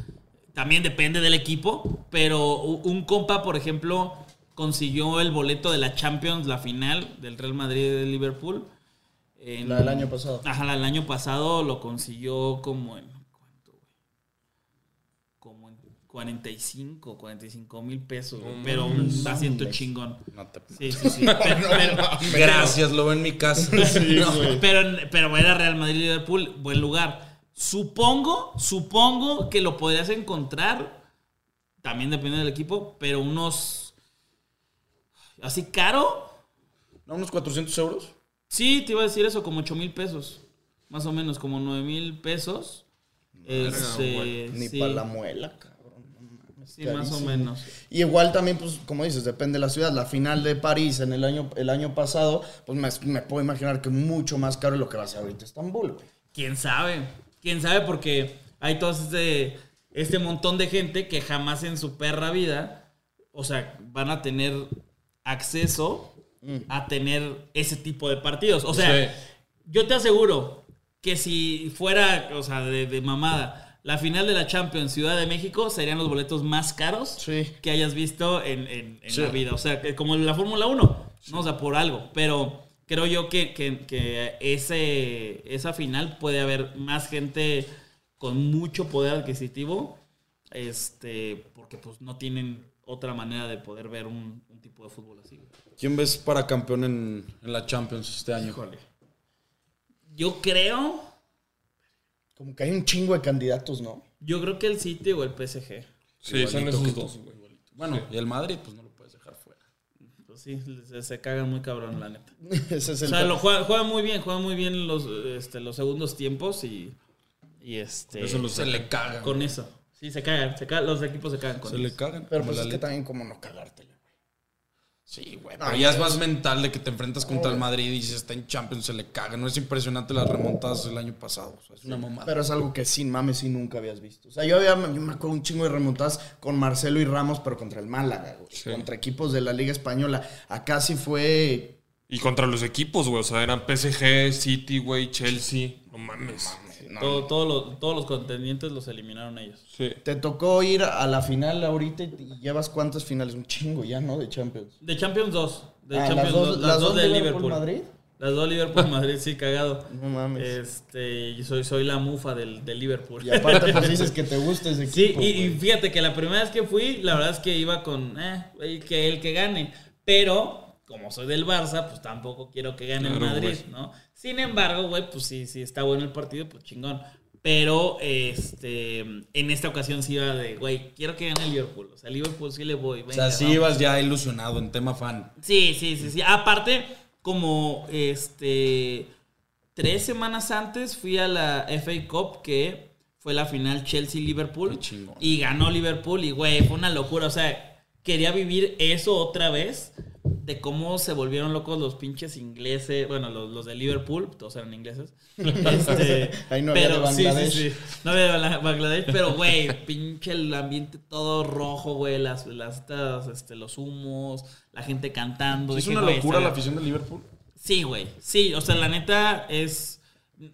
También depende del equipo. Pero un compa, por ejemplo, consiguió el boleto de la Champions, la final del Real Madrid y del Liverpool. En- La del año pasado. Ajá, el año pasado lo consiguió como en. ¿Cuánto, güey? Como en 45, 45 mil pesos, pero un asiento chingón. No te- Sí, sí, sí. <laughs> Pero, pero- Gracias, lo veo en mi casa. <laughs> no, pero, pero era Real Madrid Liverpool, buen lugar. Supongo, supongo que lo podrías encontrar. También depende del equipo, pero unos. Así caro. ¿No, unos 400 euros? Sí, te iba a decir eso, como 8 mil pesos. Más o menos, como 9 mil pesos. Este, Ni sí, para la muela, cabrón. Sí, más o menos. Y igual también, pues, como dices, depende de la ciudad. La final de París en el año, el año pasado, pues me, me puedo imaginar que mucho más caro lo que va a ser ahorita Estambul, güey. ¿Quién sabe? ¿Quién sabe? Porque hay todo este, este montón de gente que jamás en su perra vida, o sea, van a tener acceso a tener ese tipo de partidos. O sea, Sí. yo te aseguro que si fuera, o sea, de, de mamada, la final de la Champions Ciudad de México serían los boletos más caros Sí. que hayas visto en, en- en Sí. la vida. O sea, que como la Fórmula 1, ¿no? O sea, por algo. Pero creo yo que, que- que ese, esa final puede haber más gente con mucho poder adquisitivo, este, porque pues no tienen otra manera de poder ver un, un tipo de fútbol así. ¿Quién ves para campeón en, en la Champions este año? Yo creo, Como que hay un chingo de candidatos, ¿no? yo creo que el City o el PSG. Sí, son Igualito esos dos, güey. Bueno, y el Madrid, pues no lo puedes dejar fuera. Pues sí, se, se cagan muy cabrón, la neta. <laughs> Ese es O el sea, lo juega, juega muy bien, juega muy bien los, este, los segundos tiempos y, y este... Eso los Se le cagan. Con eso. Sí, se cagan, se cagan, los equipos se cagan con Se eso. le cagan. Pero pues es que también como no cagártela. Sí, güey. Pero ya es más mental de que te enfrentas contra el Madrid y si está en Champions se le caga. No es impresionante las remontadas del año pasado. O sea, es una mamada. Pero es algo que sin mames sí nunca habías visto. O sea, yo, había, yo me acuerdo un chingo de remontadas con Marcelo y Ramos, pero contra el Málaga, güey. Sí. Contra equipos de la Liga Española. Acá sí fue... Y contra los equipos, güey. O sea, eran PSG, City, güey, Chelsea. No mames. no, Todo- todo lo- todos los contendientes los eliminaron ellos. Sí. Te tocó ir a la final ahorita y y llevas cuántas finales? Un chingo ya, ¿no? De Champions. De Champions 2. De Ah, Champions las dos, dos- las dos de de Liverpool. Liverpool-Madrid. Las dos Liverpool-Madrid, sí, cagado. No mames. Este, yo soy, soy la mufa del, del Liverpool. Y aparte pues dices <laughs> que te gusta ese Sí, equipo. y, y fíjate que la primera vez que fui, la verdad es que iba con eh, el, que, el que gane. Pero, como soy del Barça, pues tampoco quiero que gane el Madrid. ¿no? Sin embargo, güey, pues sí, sí está bueno el partido, pues chingón. Pero, este, en esta ocasión sí iba de, güey, quiero que gane el Liverpool. O sea, Liverpool sí le voy. o sea, venga, sí ibas ya ilusionado en tema fan. Sí, sí, sí, sí. Aparte, como este tres semanas antes fui a la FA Cup que fue la final Chelsea-Liverpool y ganó Liverpool y güey, fue una locura. O sea, quería vivir eso otra vez de cómo se volvieron locos los pinches ingleses, bueno, los, los de Liverpool, todos eran ingleses. <laughs> Este, Ahí no había de Bangladesh. Sí, sí, sí. No había de Bangla- Bangladesh, pero güey, pinche el ambiente todo rojo, güey, las, las, estas, este, los humos, la gente cantando. Es Dije, una locura la afición de Liverpool. Sí, güey. Sí, o sea, la neta es.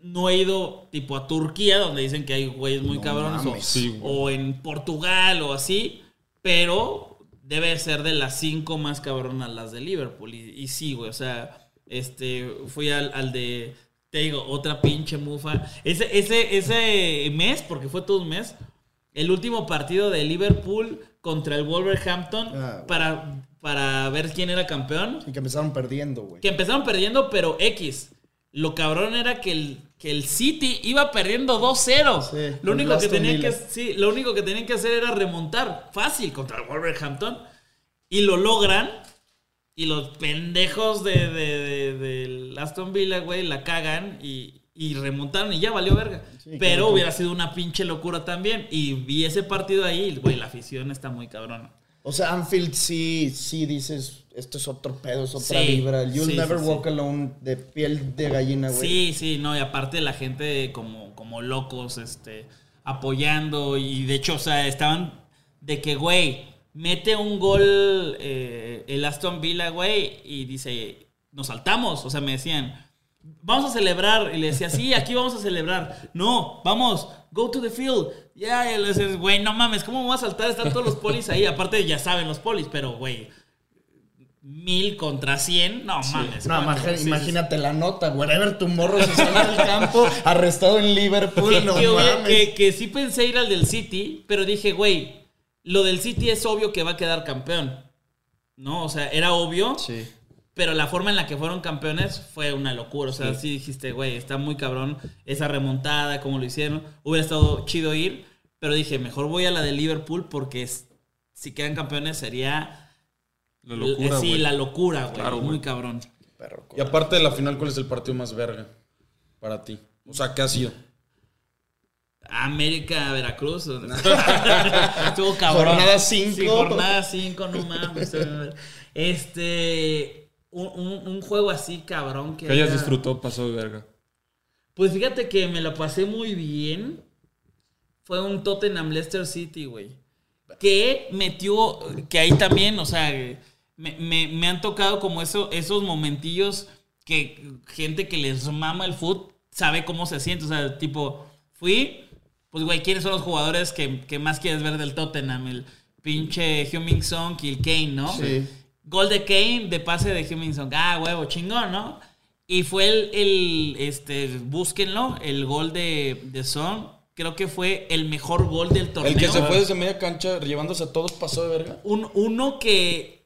No he ido tipo a Turquía, donde dicen que hay güeyes muy No cabrones, o, mames. Sí, güey. o en Portugal o así, pero debe ser de las cinco más cabronas las de Liverpool. Y, y sí, güey, o sea, este, fui al, al de, te digo, otra pinche mufa. Ese, ese, ese mes, porque fue todo un mes, el último partido de Liverpool contra el Wolverhampton Ah, para, para ver quién era campeón. Y que empezaron perdiendo, güey. Que empezaron perdiendo, pero X. Lo cabrón era que el, que el City iba perdiendo 2-0. Sí, lo, único que sí, lo único que tenían que hacer era remontar fácil contra el Wolverhampton. Y lo logran. Y los pendejos de, de, de- Aston Villa, güey, la cagan y, y remontaron y ya valió verga. Sí, Pero hubiera sido una pinche locura también. Y vi ese partido ahí, güey, la afición está muy cabrona. O sea, Anfield sí, sí dices, esto es otro pedo, es otra Sí, vibra. You'll sí, never sí, walk alone de piel de gallina, güey. Sí, sí, no, y aparte la gente como, como locos, este, apoyando, y de hecho, o sea, estaban de que, güey, mete un gol eh, el Aston Villa, güey, y dice, nos saltamos, o sea, me decían, vamos a celebrar, y le decía, sí, aquí vamos a celebrar, no, vamos, go to the field, ya, y le decía, güey, no mames, ¿cómo me voy a saltar? Están todos los polis ahí, aparte ya saben los polis, pero, güey, mil contra cien, no mames. No, imagínate la nota, wherever tu morro se sale del campo, arrestado en Liverpool, que, no que hubiera- mames. que- que sí pensé ir al del City, pero dije, güey, lo del City es obvio que va a quedar campeón. ¿No? O sea, era obvio, Sí. Pero la forma en la que fueron campeones fue una locura. O sea, sí, dijiste, güey, está muy cabrón esa remontada, como lo hicieron. Hubiera estado chido ir, pero dije, mejor voy a la de Liverpool porque es- si quedan campeones sería... La locura, Sí, güey. la locura, güey. Claro, muy cabrón. Perro, Y aparte de la final, ¿cuál es el partido más verga para ti? O sea, ¿qué ha sido? América, Veracruz. <laughs> <laughs> Estuvo cabrón. Jornada cinco. Sí, jornada 5, no mames. Este. Un, un- un juego así, cabrón. Que, Que hayas haya- disfrutado pasado de verga. Pues fíjate que me la pasé muy bien. Fue un Tottenham Leicester City, güey. Que metió. Que ahí también, o sea. Me, me- me han tocado como eso, esos momentillos que gente que les mama el foot sabe cómo se siente. O sea, tipo, fui. Pues, güey, ¿quiénes son los jugadores que, que más quieres ver del Tottenham? El pinche Heung-Min Song y el Kane, ¿no? Sí. Gol de Kane de pase de Heung-Min Song. Ah, huevo, chingón, ¿no? Y fue el, el, este, búsquenlo, el gol de, de Son. Creo que fue el mejor gol del torneo. El que se fue desde media cancha llevándose a todos pasó de verga. Un- uno que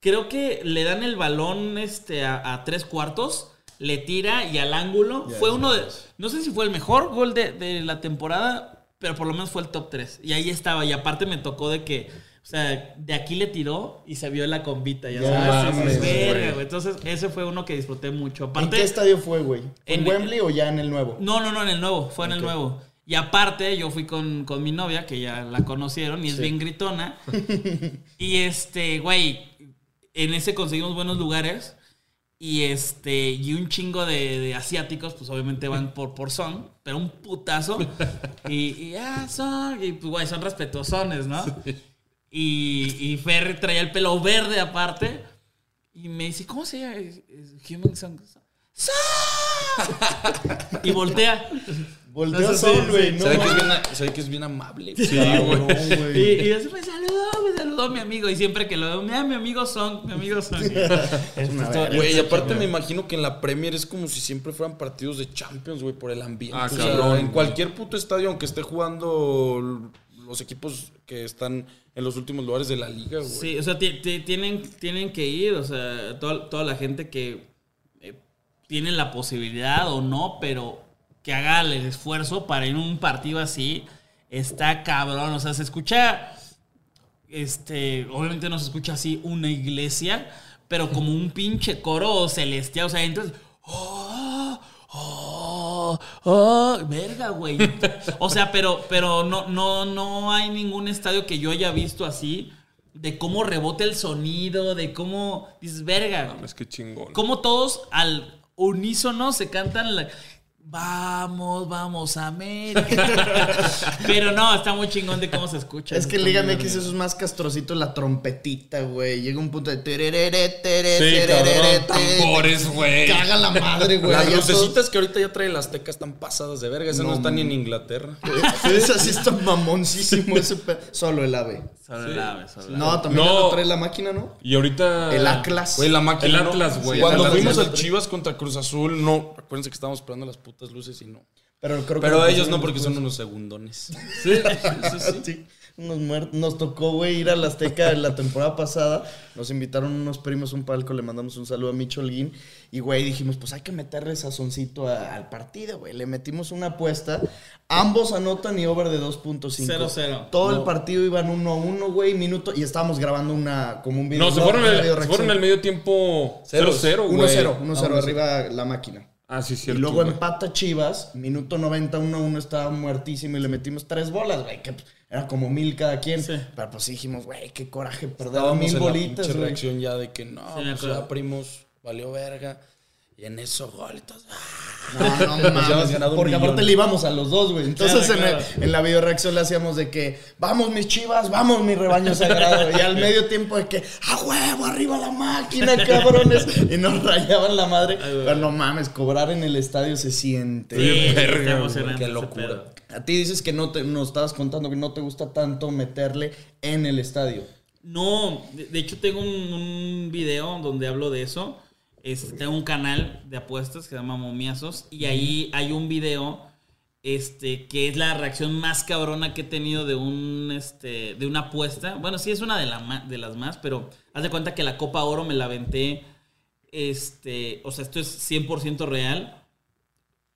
creo que le dan el balón este, a, a tres cuartos, le tira y al ángulo. Fue uno de. No sé si fue el mejor gol de, de la temporada, pero por lo menos fue el top 3. Y ahí estaba. Y aparte me tocó de que. O sea, de aquí le tiró y se vio la combita, ya sabes. mames, Verga, güey. Entonces, ese fue uno que disfruté mucho. ¿En Aparte, qué estadio fue, güey? ¿En En- Wembley o ya en el nuevo? no, no, no, en el nuevo, fue en el nuevo. Y aparte, yo fui con, con mi novia, que ya la conocieron, y es Sí. bien gritona. <laughs> y este, güey, en ese conseguimos buenos lugares. Y este, y un chingo de, de asiáticos, pues obviamente van por, por son, pero un putazo. <laughs> Y, y ah, son, y pues, güey, son respetuosones, ¿no? Y, y Fer traía el pelo verde aparte. Y me dice, ¿cómo se llama? Human Song. ¡Son! y voltea. Volteó sí, güey. No, ¿Sabe, que es bien, sabe que es bien amable. Sí, güey. Y, y así me saludó, me saludó mi amigo. Y siempre que lo veo, mira, mi amigo son, mi amigo son. Esto- Güey, y aparte me imagino que en la Premier es como si siempre fueran partidos de Champions, güey, por el ambiente. Ah, O sea, cabrón, en cualquier puto estadio, aunque esté jugando los equipos que están en los últimos lugares de la liga, güey. Sí, o sea, ti- ti- tienen, tienen que ir, o sea, toda, toda la gente que eh, tiene la posibilidad o no, pero que haga el esfuerzo para ir a un partido así, está cabrón, o sea, se escucha, este, obviamente no se escucha así una iglesia, pero como un pinche coro celestial, o sea, entonces, oh, oh, oh, verga, güey. O sea, pero, pero no, no, no hay ningún estadio que yo haya visto así de cómo rebota el sonido, de cómo dices, verga, Es que chingón. cómo todos al unísono se cantan la- Vamos, vamos, América. <laughs> Pero no, está muy chingón de cómo se escucha. Es que en Liga MX eso es más castrocito la trompetita, güey. Llega un punto de tererere, tere, Sí, tererere, cabrón, tere. tambores, güey. Caga la madre, güey. Las lucecitas que ahorita ya trae el Azteca están pasadas de verga. Esas no, No, están ni en. Inglaterra. <laughs> todo- Esa sí está mamoncísimo ese pe- Solo el ave. Solo el ave, solo el ave. No, también No. trae la máquina, ¿no? Y ahorita. El Atlas. Güey, la máquina. El. Atlas, güey, Cuando fuimos al Chivas contra Cruz Azul, no. Acuérdense que estábamos esperando las putas luces y no. Pero creo que Pero lo ellos no, porque son unos segundones. Sí, <laughs> sí. Nos, muer- nos tocó, güey, ir a la Azteca la temporada pasada. Nos invitaron unos primos a un palco, le mandamos un saludo a Micho Holguín. Y, güey, dijimos, pues hay que meterle sazoncito a- al partido, güey. Le metimos una apuesta. Ambos anotan y over de 2.5. 0-0. Todo el partido iban 1-1, güey, minuto. Y estábamos grabando una, como un video. No, se fueron al medio tiempo 0-0, güey. 1-0, 1-0, arriba la máquina. Ah, sí, Y cierto. luego güey. empata Chivas, minuto 90, 1-1 estaba muertísimo y le metimos tres bolas, güey, que pues, era como mil cada quien. Sí. Pero pues dijimos, güey, qué coraje perder mil en la bolitas, güey. reacción ya de que no, Sí, pues ya primos, valió verga. Y en eso, gol, ¡ah! No, no <laughs> mames, porque millón. aparte le íbamos a los dos, güey. Entonces Claro, en, el- claro. en la videoreacción le hacíamos de que, vamos mis chivas, vamos mi rebaño sagrado. Y al medio tiempo de que, a huevo, arriba la máquina, <laughs> cabrones. Y nos rayaban la madre. Pero no mames, cobrar en el estadio se siente. Sí, verga, qué locura. A ti dices que no te, nos estabas contando que no te gusta tanto meterle en el estadio. No, de, de hecho tengo un, un video donde hablo de eso. Este, un canal de apuestas que se llama Momiazos y ahí hay un video este, que es la reacción más cabrona que he tenido de un este, de una apuesta. Bueno, sí es una de, la de las más, pero haz de cuenta que la Copa Oro me la aventé este, o sea, esto es 100% real.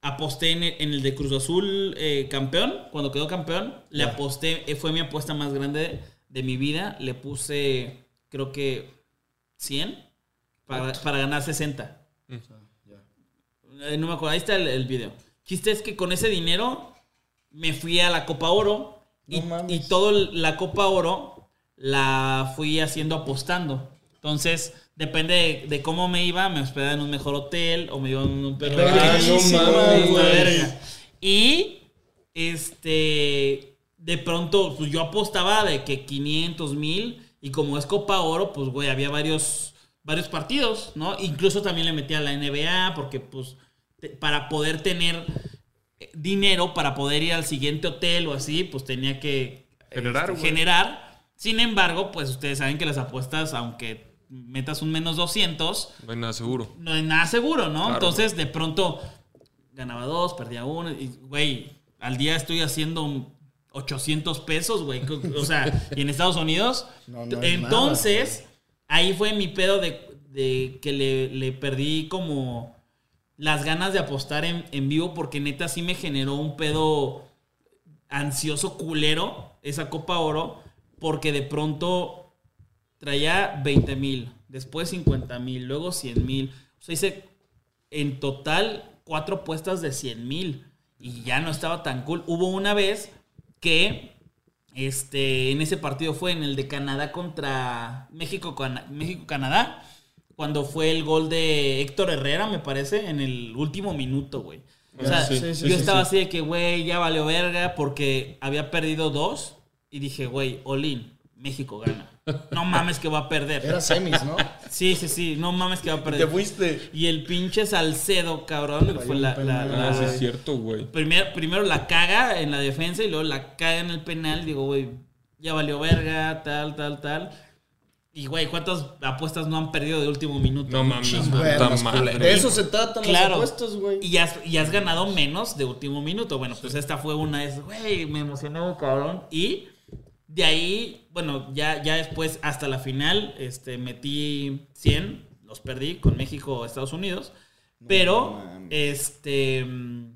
Aposté en el, en el de Cruz Azul eh, campeón, cuando quedó campeón, le aposté, eh, fue mi apuesta más grande de mi vida, le puse creo que 100 para, para ganar 60. Eh, no me acuerdo, ahí está el, el video. Chiste es que con ese dinero me fui a la Copa Oro y, No y toda la Copa Oro la fui haciendo apostando. Entonces, depende de, de cómo me iba, me hospedaba en un mejor hotel o me iba en un perro. No mames, Una güey. verga. Y este de pronto pues yo apostaba de que 500 mil y como es Copa Oro pues güey había varios varios partidos no incluso también le metía a la NBA porque pues te- para poder tener eh, dinero para poder ir al siguiente hotel o así pues tenía que Generar, este, güey. generar sin embargo pues ustedes saben que las apuestas aunque metas un menos 200 No hay nada seguro. no hay nada seguro, ¿no? Claro. Entonces, de pronto, ganaba dos, perdía uno, y, güey, al día estoy haciendo 800 pesos, güey. <laughs> O sea, y en Estados Unidos. No, no es Entonces, ahí fue mi pedo de, que le, perdí como las ganas de apostar en, en vivo, porque neta sí me generó un pedo ansioso culero esa Copa Oro, porque de pronto traía 20 mil, después 50 mil, luego 100 mil. O sea, hice en total cuatro apuestas de 100 mil y ya no estaba tan cool. Hubo una vez que este, en ese partido fue en el de Canadá contra México, Cana- México-Canadá, cuando fue el gol de Héctor Herrera, me parece, en el último minuto, güey. O sea, Sí, sí, sí, yo estaba sí. así de que, güey, ya valió verga porque había perdido dos y dije, güey, Olin, México gana. No mames que va a perder. Era semis, ¿no? Sí, sí, sí, no mames que va a Te perder. fuiste. Y el pinche Salcedo, cabrón, fue la, la- la- Ah, sí, es cierto, güey. primero, primero la caga en la defensa y luego la caga en el penal. Digo, güey, ya valió verga, tal, tal, tal. Y, güey, ¿cuántas apuestas no han perdido de último minuto? No mames. Güey. De eso se tratan Claro. las apuestas, güey. Y has, y has ganado menos de último minuto. Bueno, pues esta fue una de esas, güey, me emocionó, cabrón. Y de ahí, bueno, ya, ya después, hasta la final, este, metí 100, los perdí con México Estados Unidos. Pero, este, mm,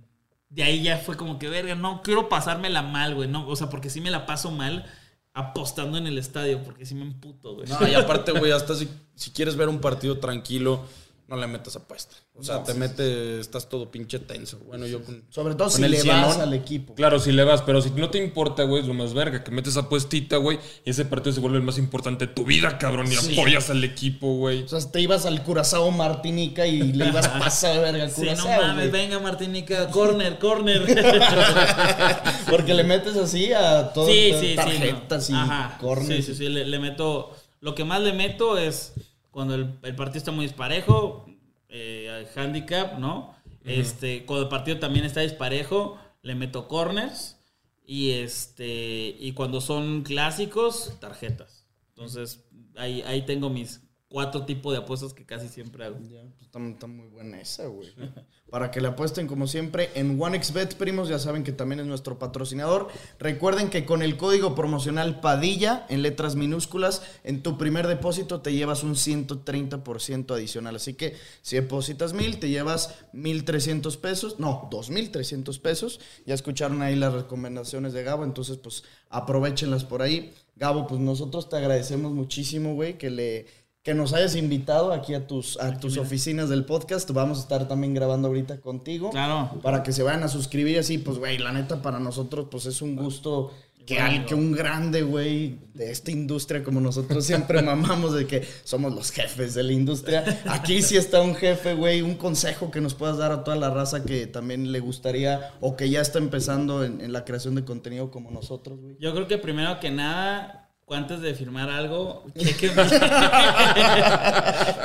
de ahí ya fue como que, verga, no quiero pasármela mal, güey. No, o sea, porque sí me la paso mal apostando en el estadio, porque sí me emputo, güey. No, y aparte, güey, hasta si, si quieres ver un partido tranquilo, no le metas apuesta. O sea, te metes, estás todo pinche tenso. Bueno, yo con. Sobre todo con si el le cienón, vas al equipo. Claro, si le vas, pero si no te importa, güey, es lo más verga. Que metes apuestita, güey, y ese partido se vuelve el más importante de tu vida, cabrón. Y apoyas al equipo, güey. O sea, te ibas al Curazao Martinica y le ibas <laughs> a pasar de verga al Sí, no Curazao. mames, venga Martinica, corner, corner. <laughs> Porque le metes así a sí. tarjetas no. y Ajá, corners. Sí, sí, sí. Le, le meto. Lo que más le meto es cuando el, el partido está muy disparejo, eh, handicap, ¿no? Este, cuando el partido también está disparejo, le meto corners. Y este. Y cuando son clásicos, tarjetas. Entonces, ahí, ahí tengo mis cuatro tipos de apuestas que casi siempre hago. Ya, pues está, muy buena esa, güey. <laughs> Para que le apuesten como siempre en OneXBet, primos, ya saben que también es nuestro patrocinador. Recuerden que con el código promocional Padilla, en letras minúsculas, en tu primer depósito te llevas un 130% adicional. Así que si depositas mil, te llevas 1.300 pesos, no, 2.300 pesos. Ya escucharon ahí las recomendaciones de Gabo, entonces pues aprovechenlas por ahí. Gabo, pues nosotros te agradecemos muchísimo, güey, que le que nos hayas invitado aquí a tus, a tus oficinas del podcast. Vamos a estar también grabando ahorita contigo. Claro. Para que se vayan a suscribir así, pues, güey, la neta para nosotros, pues es un gusto que, al, que un grande, güey, de esta industria, como nosotros siempre <laughs> mamamos de que somos los jefes de la industria. Aquí sí está un jefe, güey, un consejo que nos puedas dar a toda la raza que también le gustaría o que ya está empezando en, en la creación de contenido como nosotros, güey. Yo creo que primero que nada, antes de firmar algo, chequen bien.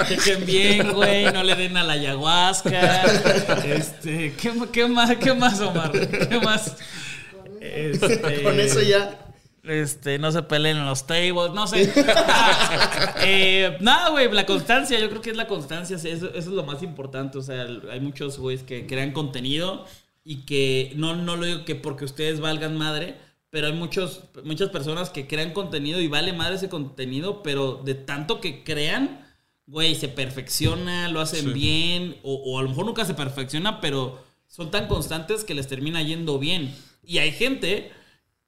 chequen bien, güey. No le den a la ayahuasca. Este, ¿qué, qué más, ¿Qué más, Omar? ¿Qué más? Este, Con eso ya. Este, no se peleen en los tables, no sé. <laughs> Eh, nada, güey, la constancia, yo creo que es la constancia, eso, eso es lo más importante. O sea, hay muchos güeyes que crean contenido y que no, no lo digo que porque ustedes valgan madre, pero hay muchos, muchas personas que crean contenido y vale madre ese contenido, pero de tanto que crean, güey, se perfecciona, lo hacen Sí. bien, o, o a lo mejor nunca se perfecciona, pero son tan constantes que les termina yendo bien. Y hay gente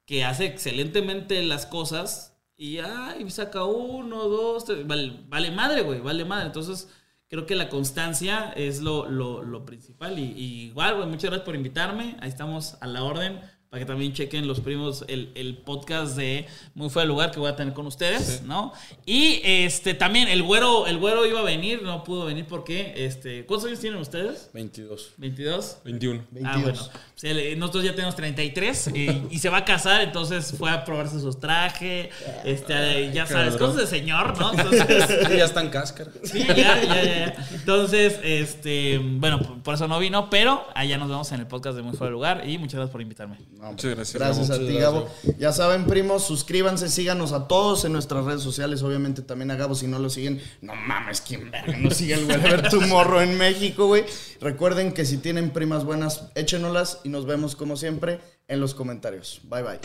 que hace excelentemente las cosas y ay, saca uno, dos, tres, vale, vale madre, güey, vale madre. Entonces, creo que la constancia es lo, lo, lo principal. Y, y igual, güey, muchas gracias por invitarme. Ahí estamos a la orden. Para que también chequen los primos el, el podcast de Muy Fue el Lugar que voy a tener con ustedes, ¿no? Y este también el güero, el güero iba a venir, no pudo venir porque, este, ¿cuántos años tienen ustedes? 22. ¿22? 21. Ah, 22. bueno. Sea, le- nosotros ya tenemos 33 y, y se va a casar, entonces fue a probarse sus trajes, este, ya sabes, Cabrón. cosas de señor, ¿no? Entonces, Sí, ya está en cáscara. sí, ya, ya, ya, ya. Entonces, este, bueno, por- por eso no vino, pero allá nos vemos en el podcast de Muy Fuera de Lugar y muchas gracias por invitarme. No, Muchas gracias, Gracias Gabo. a ti, Gabo. Ya saben, primos, suscríbanse, síganos a todos en nuestras redes sociales. Obviamente también a Gabo, si no lo siguen, no mames, ¿quién verga no sigue el Wherever Tomorrow en México, güey? Recuerden que si tienen primas buenas, échenolas y nos vemos como siempre en los comentarios. Bye, bye.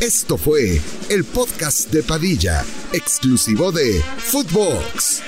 Esto fue el podcast de Padilla, exclusivo de Footbox.